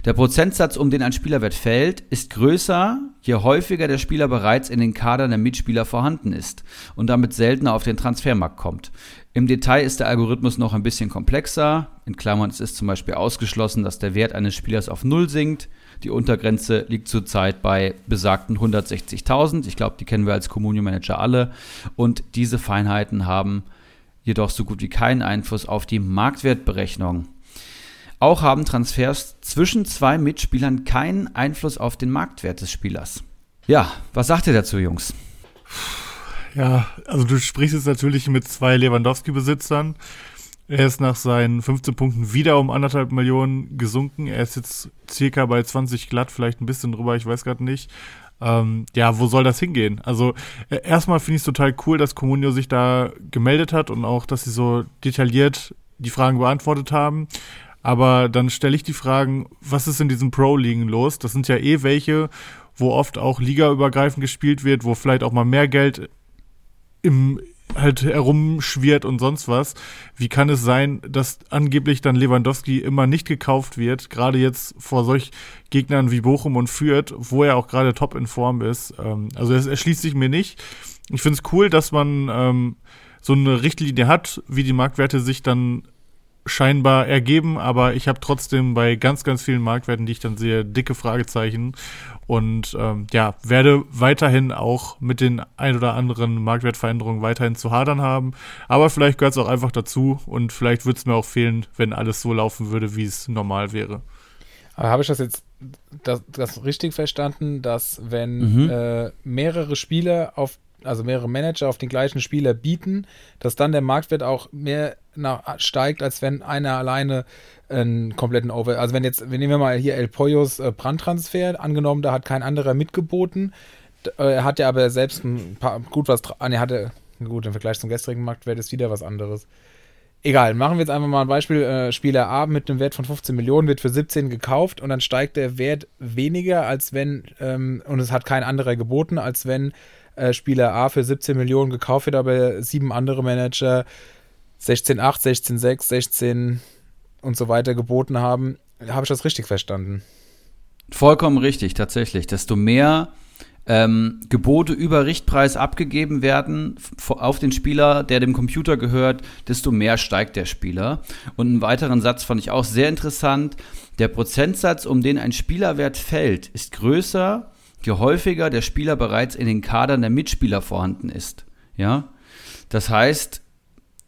Der Prozentsatz, um den ein Spielerwert fällt, ist größer, je häufiger der Spieler bereits in den Kadern der Mitspieler vorhanden ist und damit seltener auf den Transfermarkt kommt. Im Detail ist der Algorithmus noch ein bisschen komplexer. In Klammern es ist zum Beispiel ausgeschlossen, dass der Wert eines Spielers auf Null sinkt. Die Untergrenze liegt zurzeit bei besagten 160.000. Ich glaube, die kennen wir als Communio Manager alle. Und diese Feinheiten haben jedoch so gut wie keinen Einfluss auf die Marktwertberechnung. Auch haben Transfers zwischen zwei Mitspielern keinen Einfluss auf den Marktwert des Spielers. Ja, was sagt ihr dazu, Jungs? Ja, also du sprichst jetzt natürlich mit zwei Lewandowski-Besitzern. Er ist nach seinen 15 Punkten wieder um anderthalb Millionen gesunken. Er ist jetzt circa bei 20 glatt, vielleicht ein bisschen drüber, ich weiß gerade nicht. Ähm, ja, wo soll das hingehen? Also äh, erstmal finde ich es total cool, dass Comunio sich da gemeldet hat und auch, dass sie so detailliert die Fragen beantwortet haben. Aber dann stelle ich die Fragen, was ist in diesen Pro-Ligen los? Das sind ja eh welche, wo oft auch ligaübergreifend gespielt wird, wo vielleicht auch mal mehr Geld im, halt herumschwirrt und sonst was. Wie kann es sein, dass angeblich dann Lewandowski immer nicht gekauft wird, gerade jetzt vor solch Gegnern wie Bochum und Fürth, wo er auch gerade top in Form ist. Ähm, also es erschließt sich mir nicht. Ich finde es cool, dass man ähm, so eine Richtlinie hat, wie die Marktwerte sich dann scheinbar ergeben, aber ich habe trotzdem bei ganz, ganz vielen Marktwerten, die ich dann sehe, dicke Fragezeichen und ähm, ja, werde weiterhin auch mit den ein oder anderen Marktwertveränderungen weiterhin zu hadern haben, aber vielleicht gehört es auch einfach dazu und vielleicht würde es mir auch fehlen, wenn alles so laufen würde, wie es normal wäre. Aber habe ich das jetzt das, das richtig verstanden, dass wenn Mhm. äh, mehrere Spieler auf, also mehrere Manager auf den gleichen Spieler bieten, dass dann der Marktwert auch mehr nach, steigt, als wenn einer alleine einen kompletten Over. Also wenn jetzt, nehmen wir mal hier El Pollos äh, Brandtransfer, angenommen, da hat kein anderer mitgeboten. Äh, Er hat ja aber selbst ein paar, gut was dra- ah, nee, hatte, gut, im Vergleich zum gestrigen Marktwert ist wieder was anderes. Egal, machen wir jetzt einfach mal ein Beispiel. Äh, Spieler A mit einem Wert von 15 Millionen wird für 17 gekauft und dann steigt der Wert weniger, als wenn, ähm, und es hat kein anderer geboten, als wenn äh, Spieler A für 17 Millionen gekauft wird, aber sieben andere Manager 16,8, 16,6, 16 und so weiter geboten haben. Habe ich das richtig verstanden? Vollkommen richtig, tatsächlich. Desto mehr ähm, Gebote über Richtpreis abgegeben werden auf den Spieler, der dem Computer gehört, desto mehr steigt der Spieler. Und einen weiteren Satz fand ich auch sehr interessant. Der Prozentsatz, um den ein Spielerwert fällt, ist größer, je häufiger der Spieler bereits in den Kadern der Mitspieler vorhanden ist. Ja? Das heißt,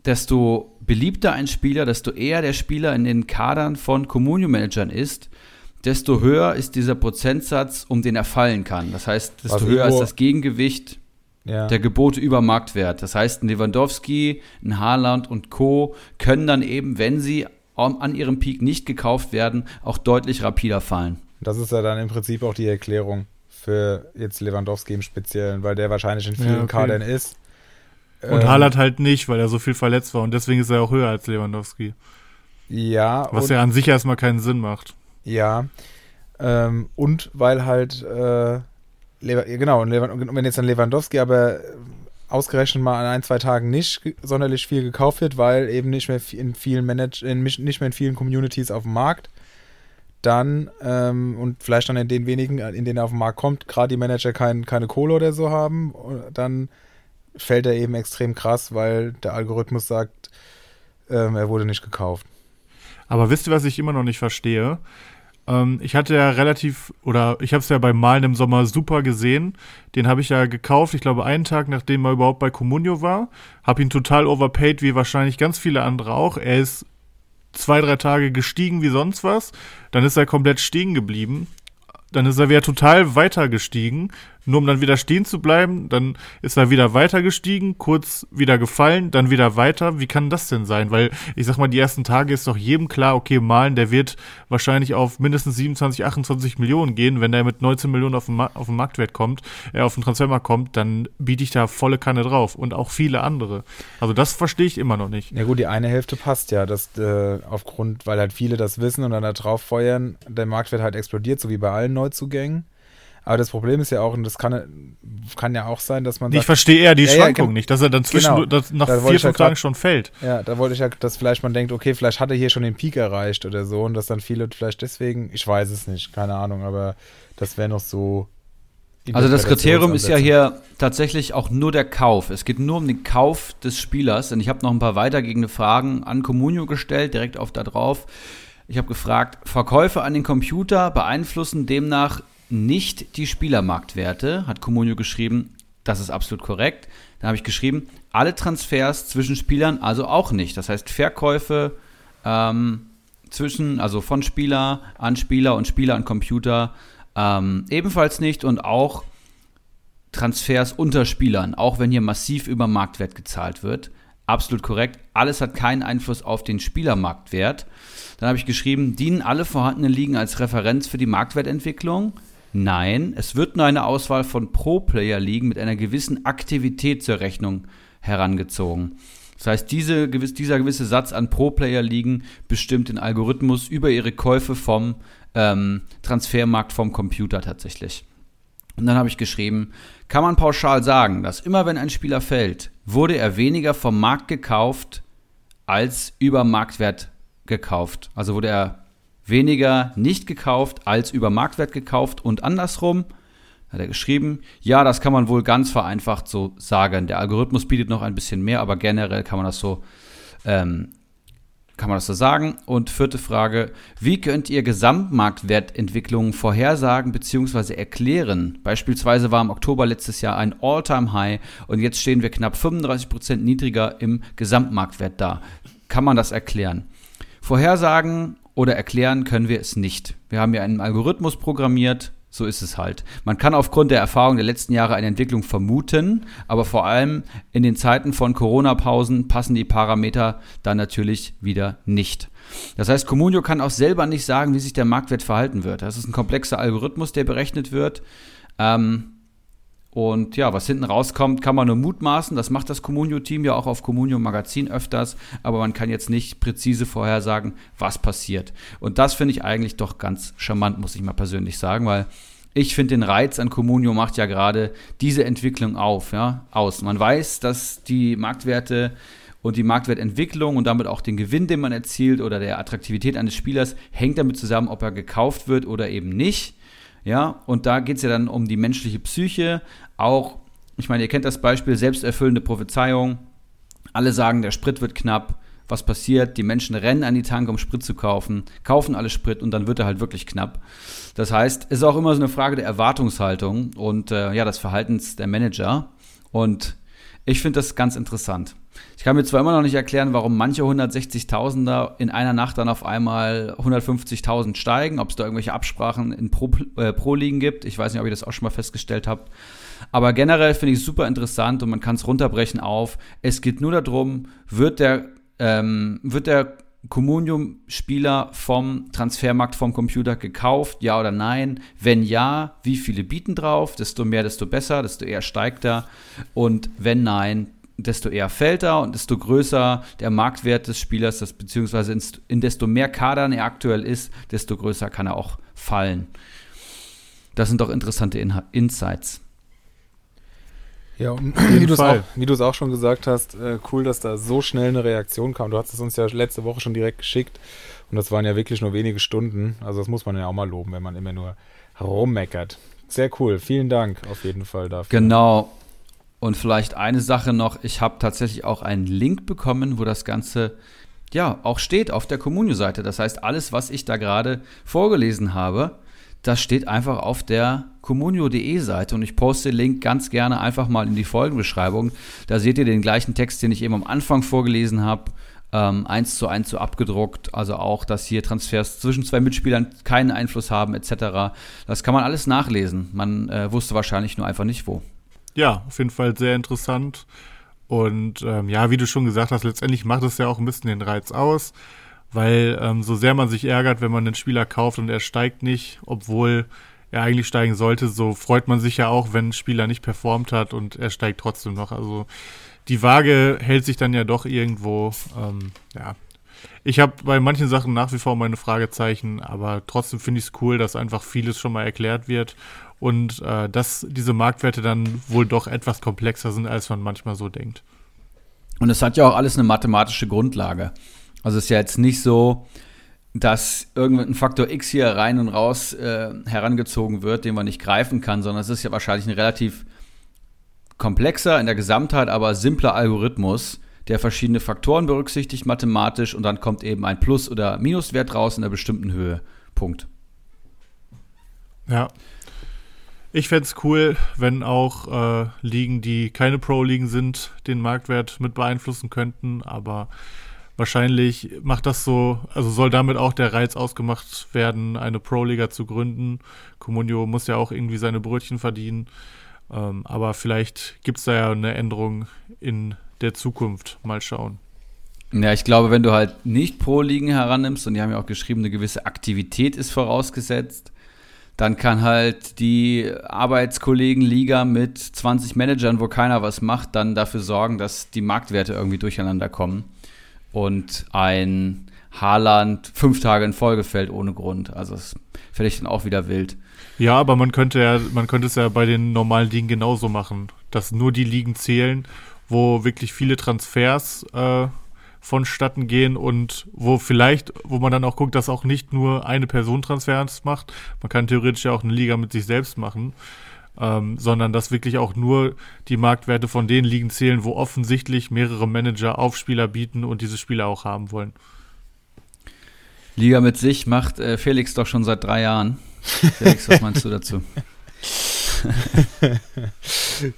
desto beliebter ein Spieler, desto eher der Spieler in den Kadern von Communio-Managern ist, desto höher ist dieser Prozentsatz, um den er fallen kann. Das heißt, desto Was höher ist das Gegengewicht Ja. der Gebote über Marktwert. Das heißt, ein Lewandowski, ein Haaland und Co. können dann eben, wenn sie an ihrem Peak nicht gekauft werden, auch deutlich rapider fallen. Das ist ja dann im Prinzip auch die Erklärung für jetzt Lewandowski im Speziellen, weil der wahrscheinlich in vielen okay. Kadern ist. Und Ähm, Haaland halt nicht, weil er so viel verletzt war und deswegen ist er auch höher als Lewandowski. Ja, Was ja an sich erstmal keinen Sinn macht. ja. Ähm, und weil halt, äh, ja, genau, und, und wenn jetzt dann Lewandowski aber äh, ausgerechnet mal an ein, zwei Tagen nicht sonderlich viel gekauft wird, weil eben nicht mehr in vielen Manage in, nicht mehr in vielen Communities auf dem Markt, dann ähm, und vielleicht dann in den wenigen, in denen er auf den Markt kommt, gerade die Manager kein, keine Kohle oder so haben, dann fällt er eben extrem krass, weil der Algorithmus sagt, ähm, er wurde nicht gekauft. Aber wisst ihr, was ich immer noch nicht verstehe? Ähm, ich hatte ja relativ, oder ich habe es ja beim Malen im Sommer super gesehen. Den habe ich ja gekauft, ich glaube, einen Tag, nachdem er überhaupt bei Comunio war. Habe ihn total overpaid, wie wahrscheinlich ganz viele andere auch. Er ist zwei, drei Tage gestiegen wie sonst was. Dann ist er komplett stehen geblieben. Dann ist er wieder total weiter gestiegen, nur um dann wieder stehen zu bleiben. Dann ist er wieder weiter gestiegen, kurz wieder gefallen, dann wieder weiter. Wie kann das denn sein? Weil ich sag mal, die ersten Tage ist doch jedem klar, okay, Malen, der wird wahrscheinlich auf mindestens 27, 28 Millionen gehen. Wenn der mit 19 Millionen auf den, Ma auf den Marktwert kommt, äh, auf den Transfermarkt kommt, dann biete ich da volle Kanne drauf. Und auch viele andere. Also das verstehe ich immer noch nicht. Ja gut, die eine Hälfte passt ja, dass äh, aufgrund, weil halt viele das wissen und dann da drauf feuern, der Marktwert halt explodiert, so wie bei allen Neuzugängen. Aber das Problem ist ja auch, und das kann, kann ja auch sein, dass man Ich sagt, verstehe eher die Ja, ja, Schwankung gen- nicht, dass er dann zwischen Genau. dass nach vier, ich ja fünf Tagen grad- schon fällt. ja, da wollte ich ja, dass vielleicht man denkt, okay, vielleicht hat er hier schon den Peak erreicht oder so und dass dann viele vielleicht deswegen, ich weiß es nicht, keine Ahnung, aber das wäre noch so. Also das Kriterium ist ja hier tatsächlich auch nur der Kauf. Es geht nur um den Kauf des Spielers. Und ich habe noch ein paar weitergehende Fragen an Comunio gestellt, direkt auf da drauf. Ich habe gefragt, Verkäufe an den Computer beeinflussen demnach nicht die Spielermarktwerte, hat Comunio geschrieben. Das ist absolut korrekt. Dann habe ich geschrieben, alle Transfers zwischen Spielern also auch nicht. Das heißt, Verkäufe ähm, zwischen, also von Spieler an Spieler und Spieler an Computer ähm, ebenfalls nicht und auch Transfers unter Spielern, auch wenn hier massiv über Marktwert gezahlt wird. Absolut korrekt. Alles hat keinen Einfluss auf den Spielermarktwert. Dann habe ich geschrieben, dienen alle vorhandenen Ligen als Referenz für die Marktwertentwicklung? Nein, es wird nur eine Auswahl von Pro-Player-Ligen mit einer gewissen Aktivität zur Rechnung herangezogen. Das heißt, diese, dieser gewisse Satz an Pro-Player-Ligen bestimmt den Algorithmus über ihre Käufe vom ähm, Transfermarkt vom Computer tatsächlich. Und dann habe ich geschrieben, kann man pauschal sagen, dass immer wenn ein Spieler fällt, wurde er weniger vom Markt gekauft als über Marktwert gekauft. Also wurde er weniger nicht gekauft als über Marktwert gekauft und andersrum hat er geschrieben, ja, das kann man wohl ganz vereinfacht so sagen. Der Algorithmus bietet noch ein bisschen mehr, aber generell kann man das so ähm, kann man das so sagen? Und vierte Frage, wie könnt ihr Gesamtmarktwertentwicklungen vorhersagen bzw. erklären? Beispielsweise war im Oktober letztes Jahr ein All-Time-High und jetzt stehen wir knapp 35% niedriger im Gesamtmarktwert da. Kann man das erklären? Vorhersagen oder erklären können wir es nicht. Wir haben ja einen Algorithmus programmiert, so ist es halt. Man kann aufgrund der Erfahrung der letzten Jahre eine Entwicklung vermuten, aber vor allem in den Zeiten von Corona-Pausen passen die Parameter dann natürlich wieder nicht. Das heißt, Comunio kann auch selber nicht sagen, wie sich der Marktwert verhalten wird. Das ist ein komplexer Algorithmus, der berechnet wird. Ähm, und ja, was hinten rauskommt, kann man nur mutmaßen. Das macht das Comunio-Team ja auch auf Comunio Magazin öfters, aber man kann jetzt nicht präzise vorhersagen, was passiert. Und das finde ich eigentlich doch ganz charmant, muss ich mal persönlich sagen, weil ich finde den Reiz an Comunio macht ja gerade diese Entwicklung auf, ja, aus. Man weiß, dass die Marktwerte und die Marktwertentwicklung und damit auch den Gewinn, den man erzielt oder der Attraktivität eines Spielers hängt damit zusammen, ob er gekauft wird oder eben nicht. Ja, und da geht es ja dann um die menschliche Psyche. Auch, ich meine, ihr kennt das Beispiel selbsterfüllende Prophezeiung. Alle sagen, der Sprit wird knapp. Was passiert? Die Menschen rennen an die Tanke, um Sprit zu kaufen, kaufen alle Sprit und dann wird er halt wirklich knapp. Das heißt, es ist auch immer so eine Frage der Erwartungshaltung und äh, ja, des Verhaltens der Manager. Und ich finde das ganz interessant. Ich kann mir zwar immer noch nicht erklären, warum manche 160.000er in einer Nacht dann auf einmal 150.000 steigen, ob es da irgendwelche Absprachen in Pro-Ligen äh, Pro gibt. Ich weiß nicht, ob ihr das auch schon mal festgestellt habt. Aber generell finde ich es super interessant und man kann es runterbrechen auf. Es geht nur darum, wird der, ähm, wird der Communium-Spieler vom Transfermarkt vom Computer gekauft, ja oder nein? Wenn ja, wie viele bieten drauf? Desto mehr, desto besser, desto eher steigt er. Und wenn nein, desto eher fällt er und desto größer der Marktwert des Spielers, das, beziehungsweise in, in desto mehr Kadern er aktuell ist, desto größer kann er auch fallen. Das sind doch interessante In Insights. Ja, und wie du, auch, es auch schon gesagt hast, äh, cool, dass da so schnell eine Reaktion kam. Du hast es uns ja letzte Woche schon direkt geschickt und das waren ja wirklich nur wenige Stunden. Also das muss man ja auch mal loben, wenn man immer nur rummeckert. Sehr cool. Vielen Dank auf jeden Fall dafür. Genau. Und vielleicht eine Sache noch, ich habe tatsächlich auch einen Link bekommen, wo das Ganze ja auch steht auf der Communio-Seite. Das heißt, alles, was ich da gerade vorgelesen habe, das steht einfach auf der communio.de Seite und ich poste den Link ganz gerne einfach mal in die Folgenbeschreibung. Da seht ihr den gleichen Text, den ich eben am Anfang vorgelesen habe, ähm, eins zu eins so abgedruckt. Also auch, dass hier Transfers zwischen zwei Mitspielern keinen Einfluss haben etc. Das kann man alles nachlesen. Man äh, wusste wahrscheinlich nur einfach nicht wo ja, auf jeden Fall sehr interessant. Und ähm, ja, wie du schon gesagt hast, letztendlich macht es ja auch ein bisschen den Reiz aus, weil ähm, so sehr man sich ärgert, wenn man einen Spieler kauft und er steigt nicht, obwohl er eigentlich steigen sollte, so freut man sich ja auch, wenn ein Spieler nicht performt hat und er steigt trotzdem noch. Also die Waage hält sich dann ja doch irgendwo, ähm, ja. Ich habe bei manchen Sachen nach wie vor meine Fragezeichen, aber trotzdem finde ich es cool, dass einfach vieles schon mal erklärt wird und äh, dass diese Marktwerte dann wohl doch etwas komplexer sind, als man manchmal so denkt. Und es hat ja auch alles eine mathematische Grundlage. Also es ist ja jetzt nicht so, dass irgendein Faktor X hier rein und raus äh, herangezogen wird, den man nicht greifen kann, sondern es ist ja wahrscheinlich ein relativ komplexer in der Gesamtheit, aber simpler Algorithmus, der verschiedene Faktoren berücksichtigt mathematisch und dann kommt eben ein Plus- oder Minuswert raus in einer bestimmten Höhe. Punkt. Ja. Ich fände es cool, wenn auch äh, Ligen, die keine Pro-Ligen sind, den Marktwert mit beeinflussen könnten, aber wahrscheinlich macht das so, also soll damit auch der Reiz ausgemacht werden, eine Pro-Liga zu gründen. Comunio muss ja auch irgendwie seine Brötchen verdienen, ähm, aber vielleicht gibt es da ja eine Änderung in der Zukunft. Mal schauen. Ja, ich glaube, wenn du halt nicht Pro-Ligen herannimmst, und die haben ja auch geschrieben, eine gewisse Aktivität ist vorausgesetzt, dann kann halt die Arbeitskollegenliga mit 20 Managern, wo keiner was macht, dann dafür sorgen, dass die Marktwerte irgendwie durcheinander kommen und ein Haaland fünf Tage in Folge fällt ohne Grund. Also das ich dann auch wieder wild. Ja, aber man könnte ja, man könnte es ja bei den normalen Ligen genauso machen, dass nur die Ligen zählen, wo wirklich viele Transfers äh, vonstatten gehen und wo vielleicht, wo man dann auch guckt, dass auch nicht nur eine Person Transfers macht. Man kann theoretisch ja auch eine Liga mit sich selbst machen. Ähm, sondern dass wirklich auch nur die Marktwerte von den Ligen zählen, wo offensichtlich mehrere Manager auf Spieler bieten und diese Spieler auch haben wollen. Liga mit sich macht äh, Felix doch schon seit drei Jahren. Felix, was meinst du dazu?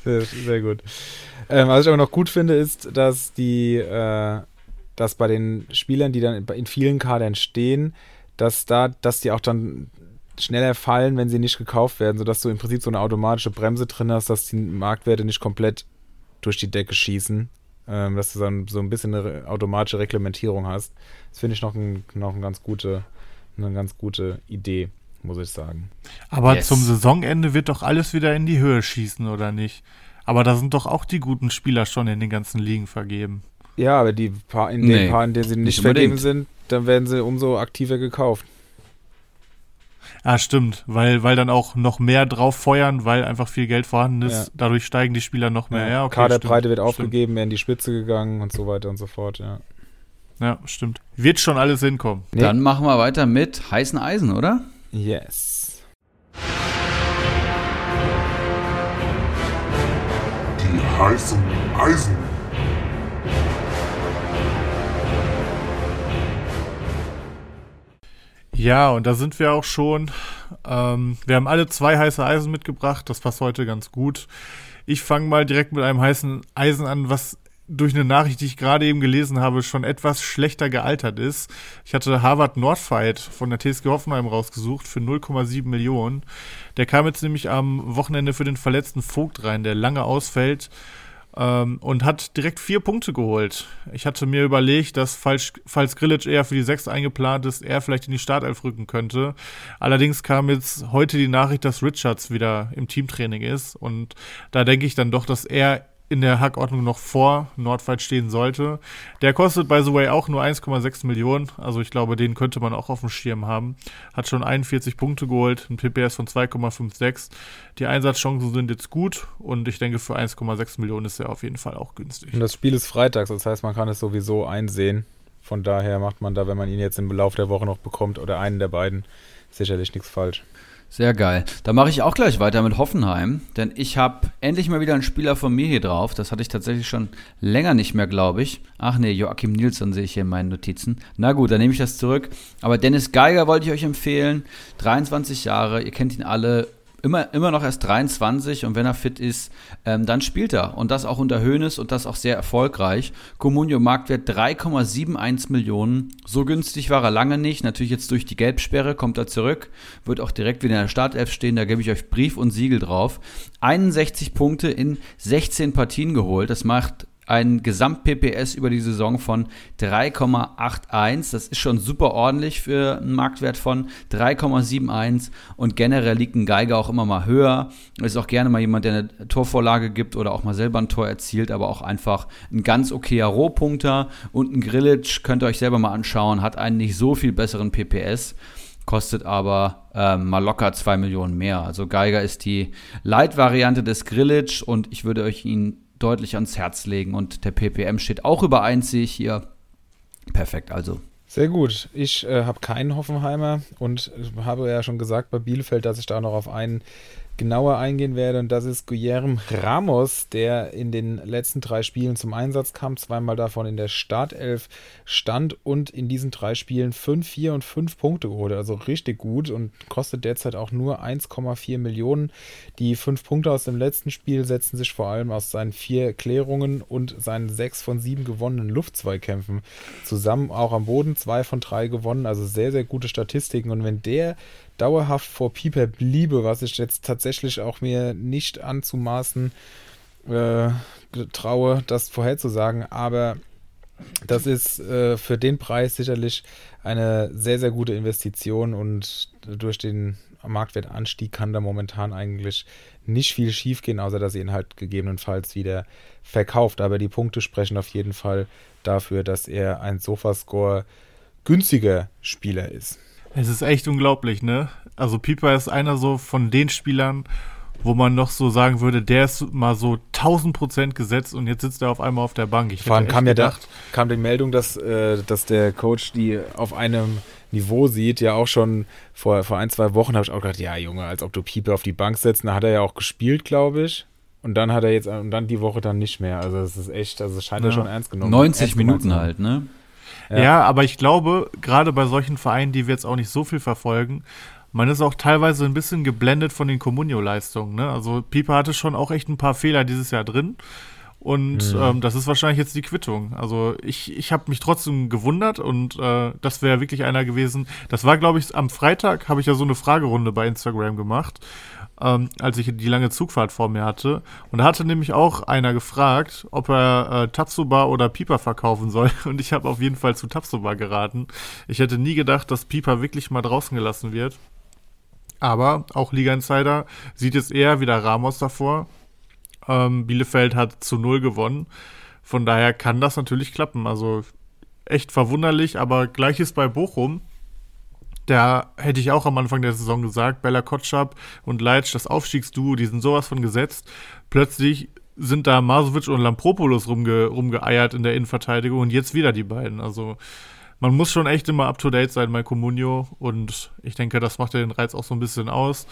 sehr, sehr gut. Ähm, was ich aber noch gut finde, ist, dass die, äh, dass bei den Spielern, die dann in vielen Kadern stehen, dass da, dass die auch dann schneller fallen, wenn sie nicht gekauft werden, sodass du im Prinzip so eine automatische Bremse drin hast, dass die Marktwerte nicht komplett durch die Decke schießen, ähm, dass du dann so ein bisschen eine automatische Reglementierung hast. Das finde ich noch, ein, noch ein ganz gute, eine ganz gute Idee, muss ich sagen. Aber Yes. zum Saisonende wird doch alles wieder in die Höhe schießen, oder nicht? Aber da sind doch auch die guten Spieler schon in den ganzen Ligen vergeben. Ja, aber die paar, in Nee, den Paar, in denen sie nicht, nicht vergeben sind, dann werden sie umso aktiver gekauft. Ah, stimmt, weil, weil dann auch noch mehr drauf feuern, weil einfach viel Geld vorhanden ist. Ja. Dadurch steigen die Spieler noch mehr. Ja, okay, Kaderbreite stimmt, wird stimmt. aufgegeben, werden in die Spitze gegangen und so weiter und so fort, ja. Ja, stimmt. Wird schon alles hinkommen. Nee. Dann machen wir weiter mit heißen Eisen, oder? Yes. Die heißen Eisen. Ja, und da sind wir auch schon. Ähm, wir haben alle zwei heiße Eisen mitgebracht. Das passt heute ganz gut. Ich fange mal direkt mit einem heißen Eisen an, was durch eine Nachricht, die ich gerade eben gelesen habe, schon etwas schlechter gealtert ist. Ich hatte Harvard Nordfight von der TSG Hoffenheim rausgesucht für 0,7 Millionen. Der kam jetzt nämlich am Wochenende für den verletzten Vogt rein, der lange ausfällt ähm, und hat direkt vier Punkte geholt. Ich hatte mir überlegt, dass falls, falls Grillitsch eher für die sechs eingeplant ist, er vielleicht in die Startelf rücken könnte. Allerdings kam jetzt heute die Nachricht, dass Richards wieder im Teamtraining ist und da denke ich dann doch, dass er in der Hackordnung noch vor Nordfight stehen sollte. Der kostet, by the way, auch nur 1,6 Millionen. Also ich glaube, den könnte man auch auf dem Schirm haben. Hat schon 41 Punkte geholt, ein PPS von 2,56. Die Einsatzchancen sind jetzt gut und ich denke, für 1,6 Millionen ist er auf jeden Fall auch günstig. Und das Spiel ist freitags, das heißt, man kann es sowieso einsehen. Von daher macht man da, wenn man ihn jetzt im Laufe der Woche noch bekommt oder einen der beiden, sicherlich nichts falsch. Sehr geil. Da mache ich auch gleich weiter mit Hoffenheim, denn ich habe endlich mal wieder einen Spieler von mir hier drauf. Das hatte ich tatsächlich schon länger nicht mehr, glaube ich. Ach nee, Joachim Nilsson sehe ich hier in meinen Notizen. Na gut, dann nehme ich das zurück. Aber Dennis Geiger wollte ich euch empfehlen. 23 Jahre, ihr kennt ihn alle. Immer, immer noch erst 23 und wenn er fit ist, ähm, dann spielt er. Und das auch unter Höhnes und das auch sehr erfolgreich. Comunio Marktwert 3,71 Millionen. So günstig war er lange nicht. Natürlich jetzt durch die Gelbsperre kommt er zurück. Wird auch direkt wieder in der Startelf stehen. Da gebe ich euch Brief und Siegel drauf. 61 Punkte in 16 Partien geholt. Das macht ein Gesamt-PPS über die Saison von 3,81. Das ist schon super ordentlich für einen Marktwert von 3,71. Und generell liegt ein Geiger auch immer mal höher. Ist auch gerne mal jemand, der eine Torvorlage gibt oder auch mal selber ein Tor erzielt, aber auch einfach ein ganz okayer Rohpunkter. Und ein Grillitsch könnt ihr euch selber mal anschauen, hat einen nicht so viel besseren PPS kostet aber ähm, mal locker 2 Millionen mehr. Also Geiger ist die Light-Variante des Grillitsch und ich würde euch ihn deutlich ans Herz legen und der PPM steht auch über 1, sehe ich hier. Perfekt, also. Sehr gut. Ich äh, habe keinen Hoffenheimer und habe ja schon gesagt bei Bielefeld, dass ich da noch auf einen genauer eingehen werde. Und das ist Guillermo Ramos, der in den letzten drei Spielen zum Einsatz kam, zweimal davon in der Startelf stand und in diesen drei Spielen 5, 4 und 5 Punkte hat. Also richtig gut und kostet derzeit auch nur 1,4 Millionen. Die fünf Punkte aus dem letzten Spiel setzen sich vor allem aus seinen vier Klärungen und seinen sechs von sieben gewonnenen Luftzweikämpfen zusammen. Auch am Boden zwei von drei gewonnen. Also sehr, sehr gute Statistiken. Und wenn der dauerhaft vor Pieper bliebe, was ich jetzt tatsächlich auch mir nicht anzumaßen äh, traue, das vorherzusagen, aber das ist äh, für den Preis sicherlich eine sehr, sehr gute Investition und durch den Marktwertanstieg kann da momentan eigentlich nicht viel schiefgehen, außer dass ihr ihn halt gegebenenfalls wieder verkauft. Aber die Punkte sprechen auf jeden Fall dafür, dass er ein Sofascore günstiger Spieler ist. Es ist echt unglaublich, ne? Also Pieper ist einer so von den Spielern, wo man noch so sagen würde, der ist mal so 1000 Prozent gesetzt und jetzt sitzt er auf einmal auf der Bank. Ich Vor allem kam ja da, kam die Meldung, dass, äh, dass der Coach die auf einem Niveau sieht, ja auch schon vor, vor ein, zwei Wochen habe ich auch gedacht, ja Junge, als ob du Pieper auf die Bank setzt, da hat er ja auch gespielt, glaube ich. Und dann hat er jetzt, und dann die Woche dann nicht mehr. Also es ist echt, also es scheint ja, Ja. schon ernst genommen. 90 ernst Minuten halt, ne? Ja. Ja. aber ich glaube, gerade bei solchen Vereinen, die wir jetzt auch nicht so viel verfolgen, man ist auch teilweise ein bisschen geblendet von den Comunio-Leistungen. Ne? Also Pieper hatte schon auch echt ein paar Fehler dieses Jahr drin. Und ähm, das ist wahrscheinlich jetzt die Quittung. Also ich, ich habe mich trotzdem gewundert und äh, das wäre wirklich einer gewesen. Das war, glaube ich, am Freitag habe ich ja so eine Fragerunde bei Instagram gemacht, ähm, als ich die lange Zugfahrt vor mir hatte. Und da hatte nämlich auch einer gefragt, ob er äh, Tapsoba oder Pieper verkaufen soll. Und ich habe auf jeden Fall zu Tapsoba geraten. Ich hätte nie gedacht, dass Pieper wirklich mal draußen gelassen wird. Aber auch Liga Insider sieht jetzt eher wieder Ramos davor. Ähm, Bielefeld hat zu null gewonnen. Von daher kann das natürlich klappen. Also echt verwunderlich, aber gleiches bei Bochum. Da hätte ich auch am Anfang der Saison gesagt, Bella Kotschap und Leitsch, das Aufstiegsduo, die sind sowas von gesetzt. Plötzlich sind da Masovic und Lampropoulos rumge rumgeeiert in der Innenverteidigung und jetzt wieder die beiden. Also man muss schon echt immer up-to-date sein bei Comunio und ich denke, das macht ja den Reiz auch so ein bisschen aus.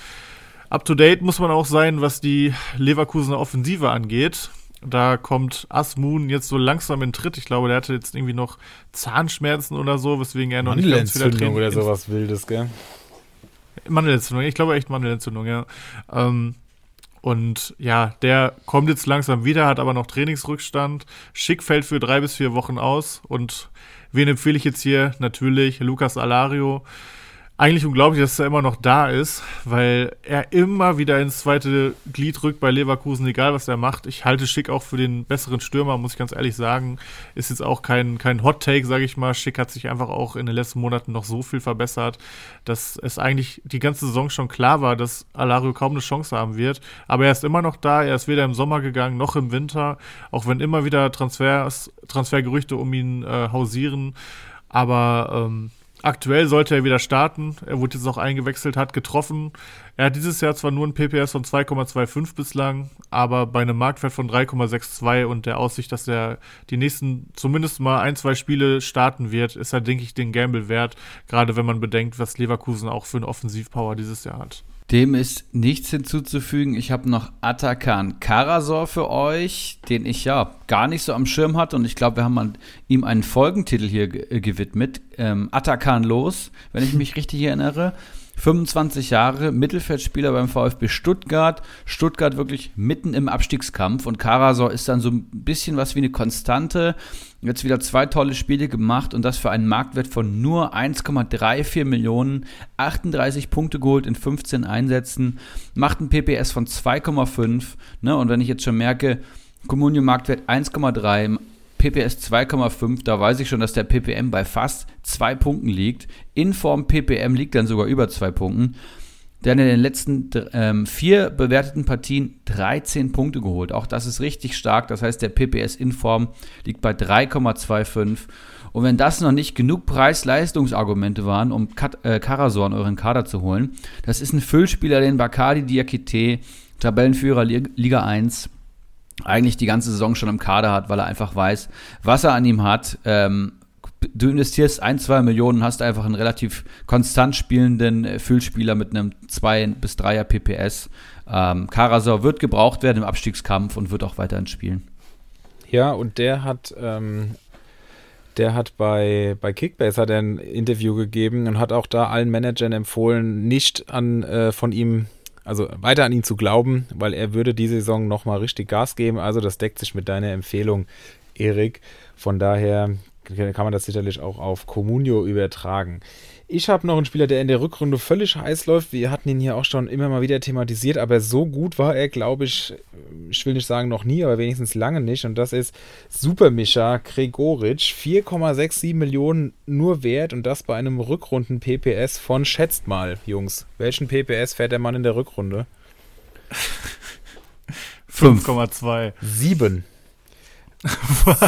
Up-to-date muss man auch sein, was die Leverkusener Offensive angeht. Da kommt Asmun jetzt so langsam in Tritt. Ich glaube, der hatte jetzt irgendwie noch Zahnschmerzen oder so, weswegen er noch nicht ganz wieder Mandelentzündung oder sowas Wildes, gell? Mandelentzündung, ich glaube echt Mandelentzündung, ja. Ähm, und ja, der kommt jetzt langsam wieder, hat aber noch Trainingsrückstand. Schick fällt für drei bis vier Wochen aus. Und wen empfehle ich jetzt hier? Natürlich Lukas Alario. Eigentlich unglaublich, dass er immer noch da ist, weil er immer wieder ins zweite Glied rückt bei Leverkusen, egal was er macht. Ich halte Schick auch für den besseren Stürmer, muss ich ganz ehrlich sagen. Ist jetzt auch kein, kein Hot Take, sage ich mal. Schick hat sich einfach auch in den letzten Monaten noch so viel verbessert, dass es eigentlich die ganze Saison schon klar war, dass Alario kaum eine Chance haben wird. Aber er ist immer noch da, er ist weder im Sommer gegangen noch im Winter, auch wenn immer wieder Transfers, Transfergerüchte um ihn äh, hausieren. Aber ähm, Aktuell sollte er wieder starten. Er wurde jetzt auch eingewechselt, hat getroffen. Er hat dieses Jahr zwar nur ein PPS von 2,25 bislang, aber bei einem Marktwert von 3,62 und der Aussicht, dass er die nächsten zumindest mal ein, zwei Spiele starten wird, ist er, denke ich, den Gamble wert. Gerade wenn man bedenkt, was Leverkusen auch für eine Offensivpower dieses Jahr hat. Dem ist nichts hinzuzufügen. Ich habe noch Atakan Karasor für euch, den ich ja gar nicht so am Schirm hatte. Und ich glaube, wir haben an ihm einen Folgentitel hier äh, gewidmet. Ähm, Atakan los, wenn ich mich richtig erinnere. 25 Jahre, Mittelfeldspieler beim VfB Stuttgart. Stuttgart wirklich mitten im Abstiegskampf. Und Karasor ist dann so ein bisschen was wie eine Konstante. Jetzt wieder zwei tolle Spiele gemacht und das für einen Marktwert von nur 1,34 Millionen. 38 Punkte geholt in 15 Einsätzen. Macht ein PPS von 2,5. Ne? Und wenn ich jetzt schon merke, Comunio Marktwert 1,3, PPS 2,5, da weiß ich schon, dass der PPM bei fast zwei Punkten liegt. In Form PPM liegt dann sogar über zwei Punkten. Der hat in den letzten ähm, vier bewerteten Partien 13 Punkte geholt. Auch das ist richtig stark. Das heißt, der PPS in Form liegt bei 3,25. Und wenn das noch nicht genug Preis-Leistungsargumente waren, um Kat äh, Karasor in euren Kader zu holen, das ist ein Füllspieler, den Bakadi Diakite, Tabellenführer Liga 1, eigentlich die ganze Saison schon im Kader hat, weil er einfach weiß, was er an ihm hat. Ähm, du investierst ein, zwei Millionen, hast einfach einen relativ konstant spielenden äh, Füllspieler mit einem 2 bis 3er PPS. Ähm, Karasor wird gebraucht werden im Abstiegskampf und wird auch weiterhin spielen. Ja, und der hat, ähm, der hat bei, bei Kickbase hat ein Interview gegeben und hat auch da allen Managern empfohlen, nicht an äh, von ihm, also weiter an ihn zu glauben, weil er würde diese Saison nochmal richtig Gas geben. Also das deckt sich mit deiner Empfehlung, Erik. Von daher kann man das sicherlich auch auf Comunio übertragen. Ich habe noch einen Spieler, der in der Rückrunde völlig heiß läuft. Wir hatten ihn hier auch schon immer mal wieder thematisiert, aber so gut war er, glaube ich, ich will nicht sagen noch nie, aber wenigstens lange nicht. Und das ist Supermischa Gregoritsch. 4,67 Millionen nur wert und das bei einem Rückrunden-PPS von, schätzt mal, Jungs, welchen PPS fährt der Mann in der Rückrunde? 5,2. Sieben.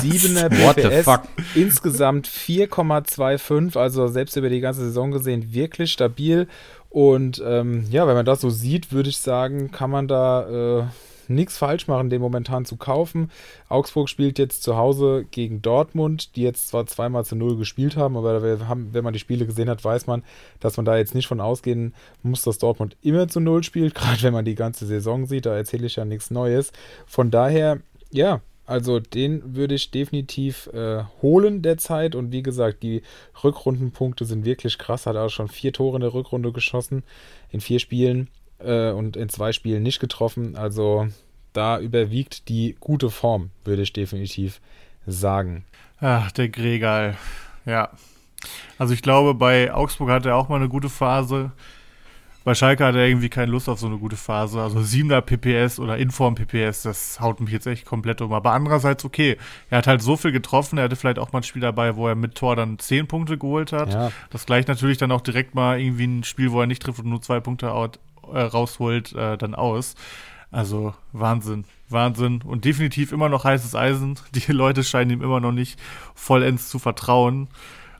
Siebener What the PPS, fuck? insgesamt 4,25, also selbst über die ganze Saison gesehen wirklich stabil. Und ähm, ja, wenn man das so sieht, würde ich sagen, kann man da äh, nichts falsch machen, den momentan zu kaufen. Augsburg spielt jetzt zu Hause gegen Dortmund, die jetzt zwar zweimal zu null gespielt haben, aber haben, wenn man die Spiele gesehen hat, weiß man, dass man da jetzt nicht von ausgehen muss, dass Dortmund immer zu null spielt, gerade wenn man die ganze Saison sieht. Da erzähle ich ja nichts Neues. Von daher, ja, also den würde ich definitiv äh, holen derzeit. Und wie gesagt, die Rückrundenpunkte sind wirklich krass. Hat auch schon vier Tore in der Rückrunde geschossen in vier Spielen äh, und in zwei Spielen nicht getroffen. Also da überwiegt die gute Form, würde ich definitiv sagen. Ach, der Gregal. Ja. Also ich glaube, bei Augsburg hat er auch mal eine gute Phase. Bei Schalke hat er irgendwie keine Lust auf so eine gute Phase. Also 7er PPS oder Inform PPS, das haut mich jetzt echt komplett um. Aber andererseits, okay, er hat halt so viel getroffen. Er hatte vielleicht auch mal ein Spiel dabei, wo er mit Tor dann 10 Punkte geholt hat. Ja. Das gleicht natürlich dann auch direkt mal irgendwie ein Spiel, wo er nicht trifft und nur zwei Punkte out, äh, rausholt, äh, dann aus. Also Wahnsinn, Wahnsinn. Und definitiv immer noch heißes Eisen. Die Leute scheinen ihm immer noch nicht vollends zu vertrauen.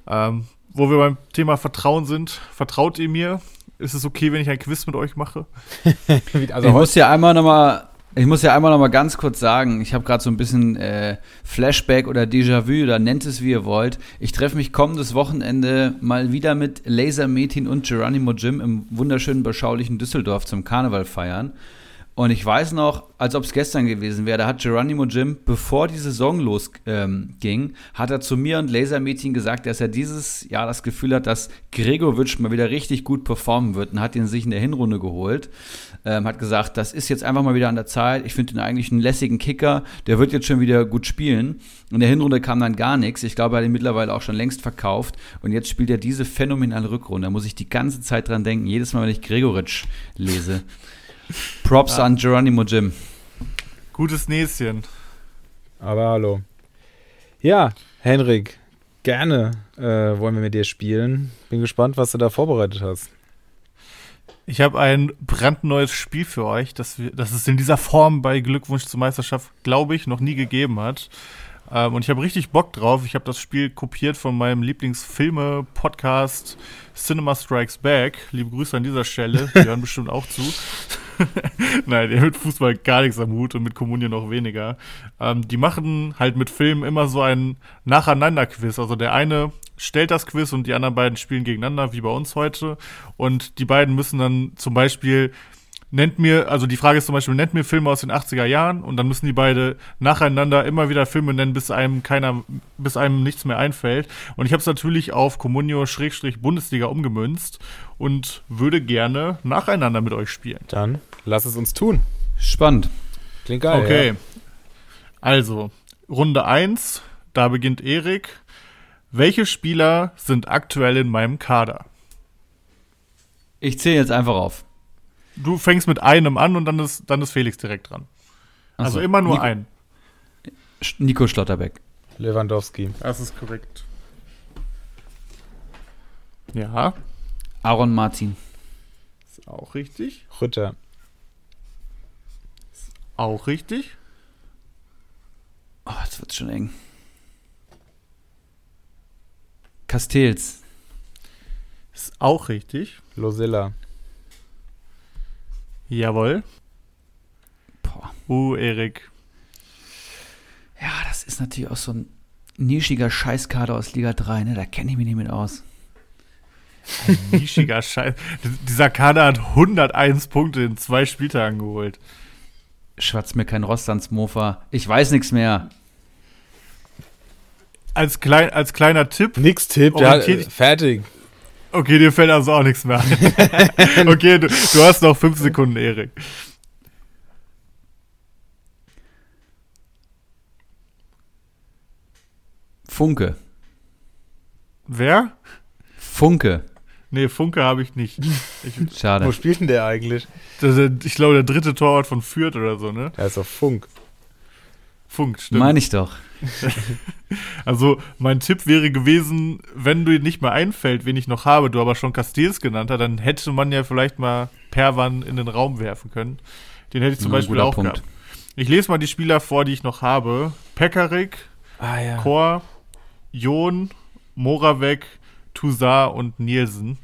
Ähm, wo wir beim Thema Vertrauen sind, vertraut ihr mir? Ist es okay, wenn ich ein Quiz mit euch mache? Also ich muss ja einmal noch mal, ich muss ja einmal noch mal ganz kurz sagen, ich habe gerade so ein bisschen äh, Flashback oder Déjà-vu oder nennt es wie ihr wollt. Ich treffe mich kommendes Wochenende mal wieder mit Laser Metin und Geronimo Jim im wunderschönen beschaulichen Düsseldorf zum Karneval feiern. Und ich weiß noch, als ob es gestern gewesen wäre, da hat Geronimo Jim, bevor die Saison losging, ähm, hat er zu mir und Lasermädchen gesagt, dass er dieses Jahr das Gefühl hat, dass Gregovic mal wieder richtig gut performen wird und hat ihn sich in der Hinrunde geholt. Ähm, hat gesagt, das ist jetzt einfach mal wieder an der Zeit. Ich finde ihn eigentlich einen lässigen Kicker. Der wird jetzt schon wieder gut spielen. In der Hinrunde kam dann gar nichts. Ich glaube, er hat ihn mittlerweile auch schon längst verkauft. Und jetzt spielt er diese phänomenale Rückrunde. Da muss ich die ganze Zeit dran denken, jedes Mal, wenn ich Gregoritsch lese. Props an Geronimo Jim. Gutes Näschen. Aber hallo. Ja, Henrik, gerne äh, wollen wir mit dir spielen. Bin gespannt, was du da vorbereitet hast. Ich habe ein brandneues Spiel für euch, das, wir, das es in dieser Form bei Glückwunsch zur Meisterschaft, glaube ich, noch nie gegeben hat. Ähm, und ich habe richtig Bock drauf. Ich habe das Spiel kopiert von meinem Lieblingsfilme-Podcast Cinema Strikes Back. Liebe Grüße an dieser Stelle. Die hören bestimmt auch zu. Nein, der mit Fußball gar nichts am Hut und mit Kommunion noch weniger. Ähm, die machen halt mit Filmen immer so ein Nacheinander-Quiz. Also der eine stellt das Quiz und die anderen beiden spielen gegeneinander, wie bei uns heute. Und die beiden müssen dann zum Beispiel nennt mir, also die Frage ist zum Beispiel, nennt mir Filme aus den 80er Jahren und dann müssen die beide nacheinander immer wieder Filme nennen, bis einem keiner, bis einem nichts mehr einfällt. Und ich habe es natürlich auf Comunio-Bundesliga umgemünzt und würde gerne nacheinander mit euch spielen. Dann lass es uns tun. Spannend. Klingt geil. Okay. Ja. Also, Runde 1, da beginnt Erik. Welche Spieler sind aktuell in meinem Kader? Ich zähle jetzt einfach auf. Du fängst mit einem an und dann ist, dann ist Felix direkt dran. Also so. immer nur Nico, ein. Nico Schlotterbeck. Lewandowski. Das ist korrekt. Ja, Aaron Martin. ist auch richtig. Rütter. Auch richtig. Oh, jetzt wird's schon eng. Castells. Ist auch richtig. Losilla. Jawohl. Boah. Uh, Erik. Ja, das ist natürlich auch so ein nischiger Scheißkader aus Liga 3, ne? Da kenne ich mich nicht mit aus. Nischiger Scheiß. Dieser Kader hat 101 Punkte in zwei Spieltagen geholt. Schwatz mir kein Rost ans Mofa. Ich weiß nichts mehr. Als, klein, als kleiner Tipp. Nix Tipp, ja, äh, fertig. Okay, dir fällt also auch nichts mehr ein. okay, du, du hast noch fünf Sekunden, Erik. Funke. Wer? Funke. Nee, Funke habe ich nicht. Ich, Schade. Wo spielt denn der eigentlich? das ist, ich glaube, der dritte Torwart von Fürth oder so, ne? Der ist doch Funk. Funk, stimmt. Meine ich doch. Also, mein Tipp wäre gewesen, wenn du nicht mehr einfällt, wen ich noch habe, du aber schon Castells genannt hast, dann hätte man ja vielleicht mal Perwan in den Raum werfen können. Den hätte ich zum Ja, Beispiel auch Punkt. gehabt. Ich lese mal die Spieler vor, die ich noch habe. Pekarik, Ah ja. Kor, Jon, Moravec, Toussaint und Nielsen.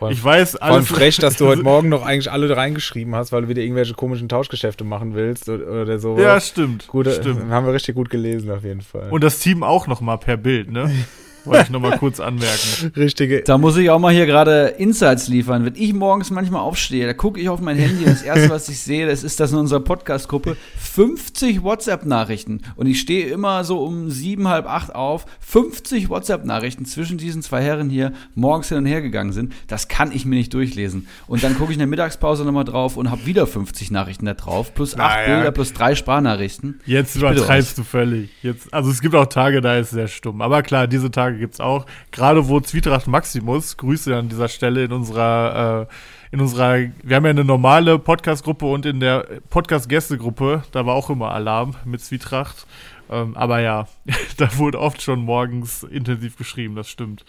Vor Ich weiß Vor allem alles. frech, dass du heute Morgen noch eigentlich alle reingeschrieben hast, weil du wieder irgendwelche komischen Tauschgeschäfte machen willst oder, sowas. Ja, stimmt. Gut, äh, stimmt. haben wir richtig gut gelesen auf jeden Fall. Und das Team auch nochmal per Bild, ne? Wollte ich nochmal kurz anmerken. richtige. Da muss ich auch mal hier gerade Insights liefern. Wenn ich morgens manchmal aufstehe, da gucke ich auf mein Handy und das erste, was ich sehe, das ist das in unserer Podcast-Gruppe 50 WhatsApp-Nachrichten. Und ich stehe immer so um sieben, halb acht auf. 50 WhatsApp-Nachrichten zwischen diesen zwei Herren hier morgens hin und her gegangen sind. Das kann ich mir nicht durchlesen. Und dann gucke ich in der Mittagspause nochmal drauf und habe wieder 50 Nachrichten da drauf. Plus acht Naja. Bilder, plus drei Sprachnachrichten. Jetzt übertreibst du völlig. Jetzt, also es gibt auch Tage, da ist es sehr stumm. Aber klar, diese Tage gibt's auch. Gerade wo Zwietracht Maximus, Grüße an dieser Stelle in unserer, äh, in unserer, wir haben ja eine normale Podcast-Gruppe und in der Podcast-Gäste-Gruppe, da war auch immer Alarm mit Zwietracht. Ähm, aber ja, da wurde oft schon morgens intensiv geschrieben, das stimmt.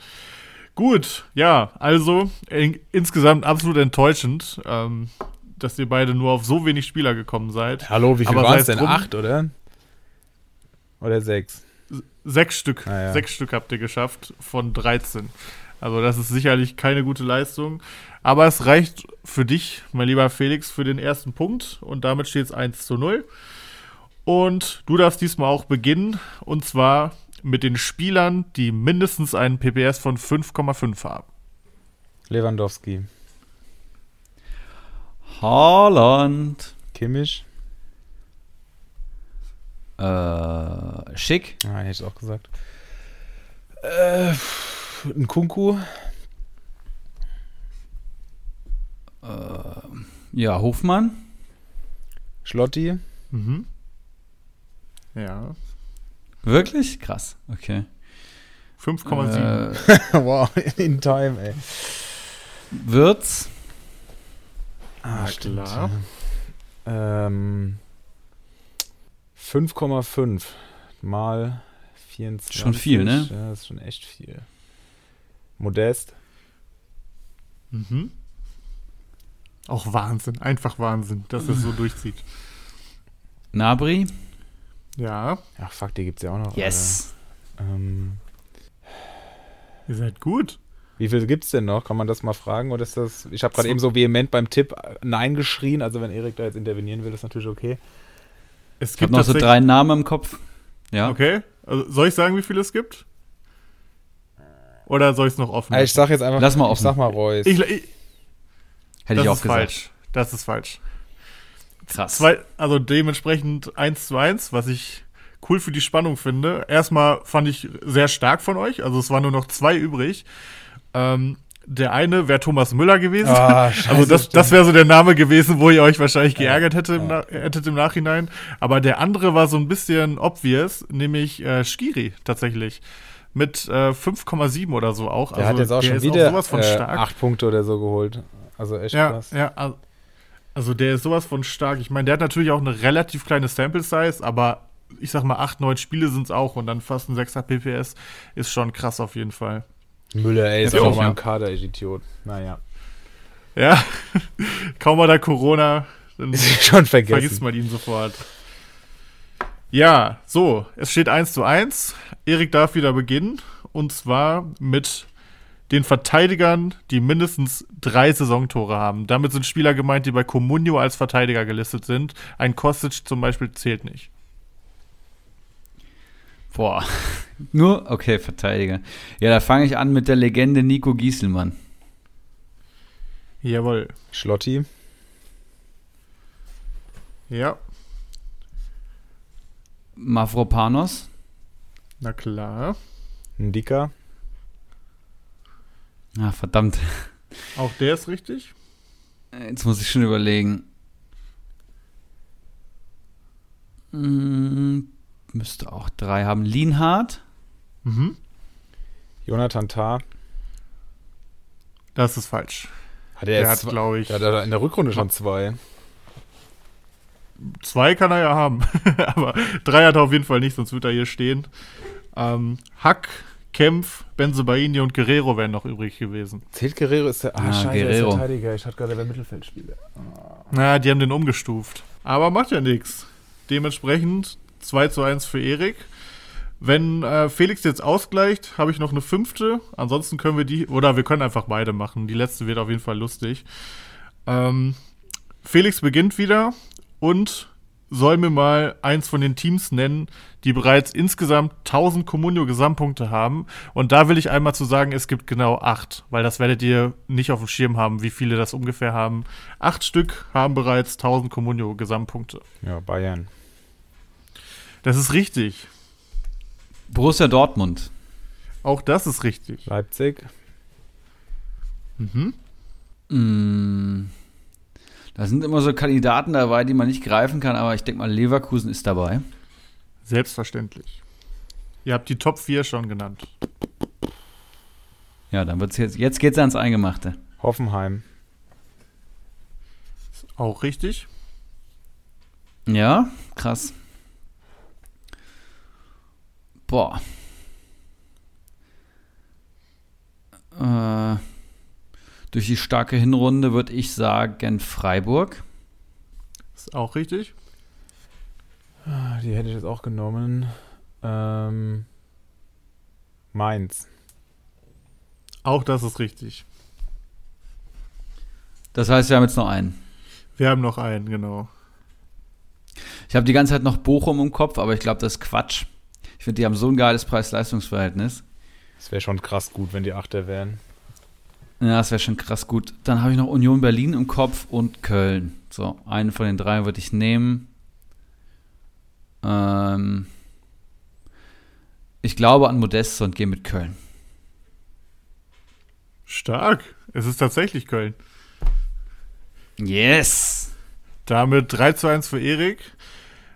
Gut, ja, also in, insgesamt absolut enttäuschend, ähm, dass ihr beide nur auf so wenig Spieler gekommen seid. Hallo, wie viel waren es denn? drum. Acht, oder? Oder sechs? Sechs Stück. Ah, ja. Sechs Stück habt ihr geschafft von 13. Also das ist sicherlich keine gute Leistung. Aber es reicht für dich, mein lieber Felix, für den ersten Punkt. Und damit steht es 1 zu 0. Und du darfst diesmal auch beginnen. Und zwar mit den Spielern, die mindestens einen PPS von 5,5 haben. Lewandowski. Holland. Kimmich. Äh, schick. Ah, hätte ich auch gesagt. Äh, ein Kunku. Ja, Hofmann. Schlotti. Mhm. Ja. Wirklich? Krass. Okay. 5,7. Äh, wow, in time, ey. Wirtz. Ah, Na klar. Ähm, 5,5 mal 24. Schon viel, ne? Ja, das ist schon echt viel. Modest. Mhm. Auch Wahnsinn. Einfach Wahnsinn, dass es so durchzieht. Nabri. Ja, Ach, fuck, die gibt's ja auch noch. Yes. Ähm, ihr seid gut. wie viel gibt's denn noch? Kann man das mal fragen? Oder ist das. Ich habe gerade eben so vehement beim Tipp Nein geschrien. Also, wenn Erik da jetzt intervenieren will, ist natürlich okay. Es Ich habe noch so drei Namen im Kopf. Ja. Okay. Also soll ich sagen, wie viele es gibt? Oder soll ich es noch offen? Ah, ich sag jetzt einfach. Lass mal Ich offen. sag mal Reus. ich, ich, Hätte das ich auch ist gesagt. falsch. Das ist falsch. Krass. Zwei, also dementsprechend 1 zu 1, was ich cool für die Spannung finde. Erstmal fand ich sehr stark von euch. Also es waren nur noch zwei übrig. Ähm, der eine wäre Thomas Müller gewesen. Ah, scheiße, also das, stimmt. das wäre so der Name gewesen, wo ihr euch wahrscheinlich geärgert hätte im, hättet im Nachhinein. Aber der andere war so ein bisschen obvious, nämlich äh, Skiri tatsächlich. Mit äh, 5,7 oder so auch. Der hat jetzt auch der schon wieder sowas von äh, stark. acht Punkte oder so geholt. Also echt Ja, krass. ja, al- also der ist sowas von stark. Ich meine, der hat natürlich auch eine relativ kleine Sample Size, aber ich sag mal, acht, neun Spiele sind es auch und dann fast ein 6er PPS ist schon krass auf jeden Fall. Müller, ey, ist Ja, auch mal im Kader, ich Idiot. Naja. Ja, kaum mal da Corona, dann Ist schon vergisst vergessen. man ihn sofort. Ja, so, es steht 1 zu 1. Erik darf wieder beginnen und zwar mit den Verteidigern, die mindestens drei Saisontore haben. Damit sind Spieler gemeint, die bei Comunio als Verteidiger gelistet sind. Ein Kostic zum Beispiel zählt nicht. Boah. Nur, okay, Verteidiger. Ja, da fange ich an mit der Legende Nico Gieselmann. Jawohl. Schlotti. Ja, Mavropanos. na klar. Ein Dicker. Ah, verdammt. Auch der ist richtig. Jetzt muss ich schon überlegen. Hm, müsste auch drei haben. Lienhardt. Mhm. Jonathan Tah. Das ist falsch. Hat Der er hat, jetzt glaube ich, der hat in der Rückrunde schon zwei. zwei kann er ja haben. Aber drei hat er auf jeden Fall nicht, sonst wird er hier stehen. Ähm, Hack, Kempf, Benzebaini und Guerrero wären noch übrig gewesen. Zählt Guerrero ist der. Ah, Ah, scheiße, der ist Guerrero. Verteidiger. Ich hatte gerade der Mittelfeldspieler. Naja, die haben den umgestuft. Aber macht ja nichts. Dementsprechend 2 zu 1 für Erik. Wenn äh, Felix jetzt ausgleicht, habe ich noch eine fünfte. Ansonsten können wir die, oder wir können einfach beide machen. Die letzte wird auf jeden Fall lustig. Ähm, Felix beginnt wieder und soll mir mal eins von den Teams nennen, die bereits insgesamt 1000 Communio Gesamtpunkte haben. Und da will ich einmal zu sagen, es gibt genau acht, weil das werdet ihr nicht auf dem Schirm haben, wie viele das ungefähr haben. Acht Stück haben bereits 1000 Communio Gesamtpunkte. Ja, Bayern. Das ist richtig. Borussia Dortmund. Auch das ist richtig. Leipzig. Mhm. Mm, Da sind immer so Kandidaten dabei, die man nicht greifen kann, aber ich denke mal, Leverkusen ist dabei. Selbstverständlich. Ihr habt die Top 4 schon genannt. Ja, dann wird's jetzt, jetzt geht's ans Eingemachte. Hoffenheim. Auch richtig. Ja, krass. Boah. Äh, durch die starke Hinrunde würde ich sagen Freiburg. Ist auch richtig. Ah, Die hätte ich jetzt auch genommen. Ähm, Mainz. Auch das ist richtig. Das heißt, wir haben jetzt noch einen. Wir haben noch einen, genau. Ich habe die ganze Zeit noch Bochum im Kopf, aber ich glaube, das ist Quatsch. Ich finde, die haben so ein geiles Preis-Leistungs-Verhältnis. Das wäre schon krass gut, wenn die Achter wären. Ja, das wäre schon krass gut. Dann habe ich noch Union Berlin im Kopf und Köln. So, einen von den drei würde ich nehmen. Ähm, ich glaube an Modeste und gehe mit Köln. Stark. Es ist tatsächlich Köln. Yes! Damit 3 zu 1 für Erik.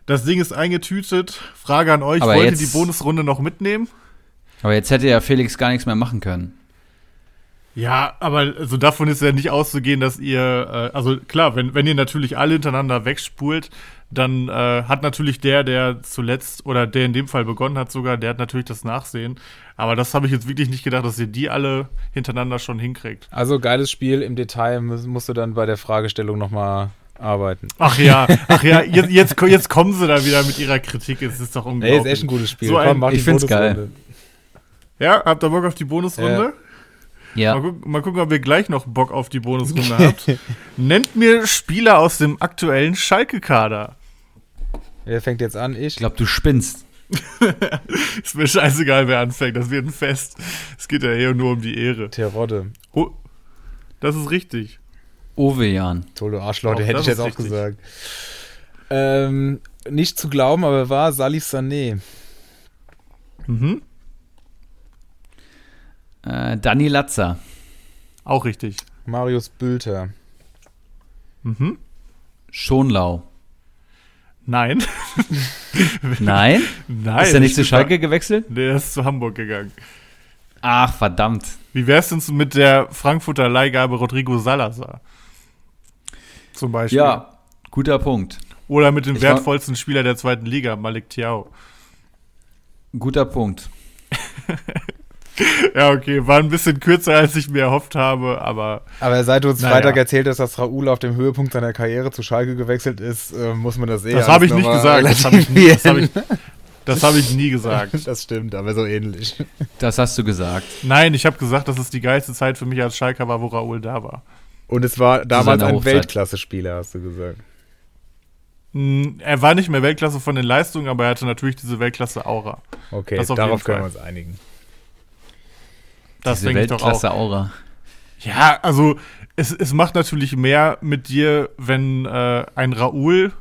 Das Ding ist eingetütet. Frage an euch, Aber wollt ihr jetzt- die Bonusrunde noch mitnehmen? Aber jetzt hätte ja Felix gar nichts mehr machen können. Ja, aber also davon ist ja nicht auszugehen, dass ihr, äh, also klar, wenn, wenn ihr natürlich alle hintereinander wegspult, dann äh, hat natürlich der, der zuletzt oder der in dem Fall begonnen hat sogar, der hat natürlich das Nachsehen. Aber das habe ich jetzt wirklich nicht gedacht, dass ihr die alle hintereinander schon hinkriegt. Also geiles Spiel im Detail muss- musst du dann bei der Fragestellung nochmal arbeiten. Ach ja, ach ja, jetzt, jetzt, jetzt kommen sie da wieder mit ihrer Kritik. Es ist doch Nee, unglaublich. ist echt ein gutes Spiel. So ein- mach ich die find's Bonusrunde. Ja, habt ihr Bock auf die Bonusrunde? Ja. Mal, gucken, mal gucken, ob ihr gleich noch Bock auf die Bonusrunde habt. Nennt mir Spieler aus dem aktuellen Schalke-Kader. Wer fängt jetzt an? Ich. Ich glaube, du spinnst. Ist mir scheißegal, wer anfängt. Das wird ein Fest. Es geht ja eher nur um die Ehre. Terodde. Oh, das ist richtig. Ovejan. Tolo Arschleute, hätte ich jetzt auch richtig. gesagt. Ähm, nicht zu glauben, aber war Salif Sané. Mhm. Äh, Dani Latzer. Auch richtig. Marius Bülter. Mhm. Schonlau. Nein. Nein? Nein. ist er nicht zu Schalke gewechselt? Nee, er ist zu Hamburg gegangen. Ach, verdammt. Wie wär's denn mit der Frankfurter Leihgabe Rodrigo Salazar? Zum Beispiel. Ja, guter Punkt. Oder mit dem Ich wertvollsten Spieler der zweiten Liga, Malik Tiao. Guter Punkt. Ja, okay, war ein bisschen kürzer, als ich mir erhofft habe, aber Aber seit du uns Naja. Freitag erzählt hast, dass Raoul auf dem Höhepunkt seiner Karriere zu Schalke gewechselt ist, äh, muss man das eh das habe ich nicht gesagt. Das habe ich, nie- das hab ich, das hab ich nie gesagt. Das stimmt, aber so ähnlich. Das hast du gesagt. Nein, ich habe gesagt, dass es die geilste Zeit für mich als Schalker war, wo Raoul da war. Und es war damals ein. Weltklasse-Spieler, hast du gesagt. Mm, Er war nicht mehr Weltklasse von den Leistungen, aber er hatte natürlich diese Weltklasse-Aura. Okay, darauf können wir uns einigen. Das Diese. Weltklasse-Aura. Ja, also es, es macht natürlich mehr mit dir, wenn äh, ein Raoul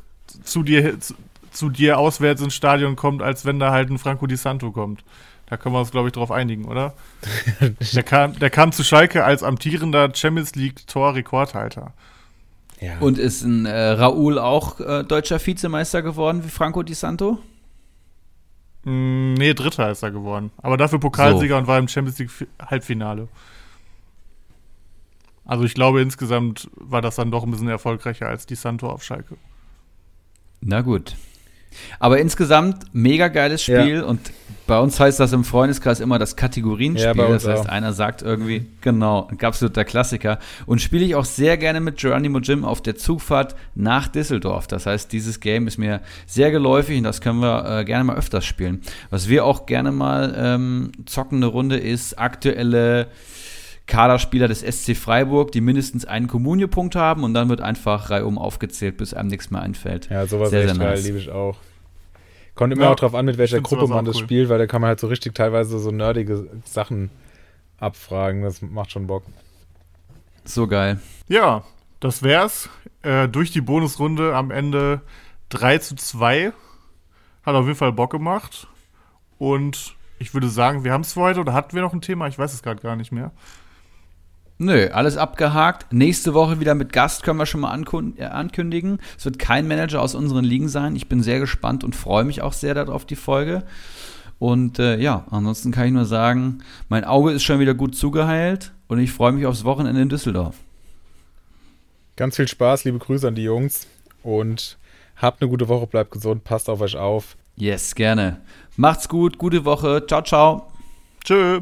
zu dir, zu, zu dir auswärts ins Stadion kommt, als wenn da halt ein Franco Di Santo kommt. Da können wir uns, glaube ich, drauf einigen, oder? der, kam, der kam zu Schalke als amtierender Champions League-Tor-Rekordhalter. Ja. Und ist ein äh, Raoul auch äh, deutscher Vizemeister geworden wie Franco Di Santo? Mm, nee, Dritter ist er geworden. Aber dafür Pokalsieger und war im Champions League-Halbfinale. Also ich glaube, insgesamt war das dann doch ein bisschen erfolgreicher als Di Santo auf Schalke. Na gut. Aber insgesamt mega geiles Spiel Ja. und bei uns heißt das im Freundeskreis immer das Kategorienspiel. Ja, das heißt, auch. einer sagt irgendwie, genau, ein absoluter Klassiker. Und spiele ich auch sehr gerne mit Geronimo Jim auf der Zugfahrt nach Düsseldorf. Das heißt, dieses Game ist mir sehr geläufig und das können wir äh, gerne mal öfters spielen. Was wir auch gerne mal ähm, zocken eine Runde ist aktuelle Kaderspieler des SC Freiburg, die mindestens einen Kommunio-Punkt haben und dann wird einfach reihum aufgezählt, bis einem nichts mehr einfällt. Ja, sowas Sehr, echt sehr geil, nice. liebe ich auch. Kommt immer Ja, auch drauf an, mit welcher Gruppe man das cool. spielt, weil da kann man halt so richtig teilweise so nerdige Sachen abfragen. Das macht schon Bock. So geil. Ja, das wär's. Äh, durch die Bonusrunde am Ende 3 zu 2. Hat auf jeden Fall Bock gemacht. Und ich würde sagen, wir haben es für heute. Oder hatten wir noch ein Thema? Ich weiß es gerade gar nicht mehr. Nö, alles abgehakt. Nächste Woche wieder mit Gast können wir schon mal äh, ankündigen. Es wird kein Manager aus unseren Ligen sein. Ich bin sehr gespannt und freue mich auch sehr darauf, die Folge. Und äh, ja, ansonsten kann ich nur sagen, mein Auge ist schon wieder gut zugeheilt und ich freue mich aufs Wochenende in Düsseldorf. Ganz viel Spaß, liebe Grüße an die Jungs und habt eine gute Woche, bleibt gesund, passt auf euch auf. Yes, gerne. Macht's gut, gute Woche. Ciao, ciao. Tschö.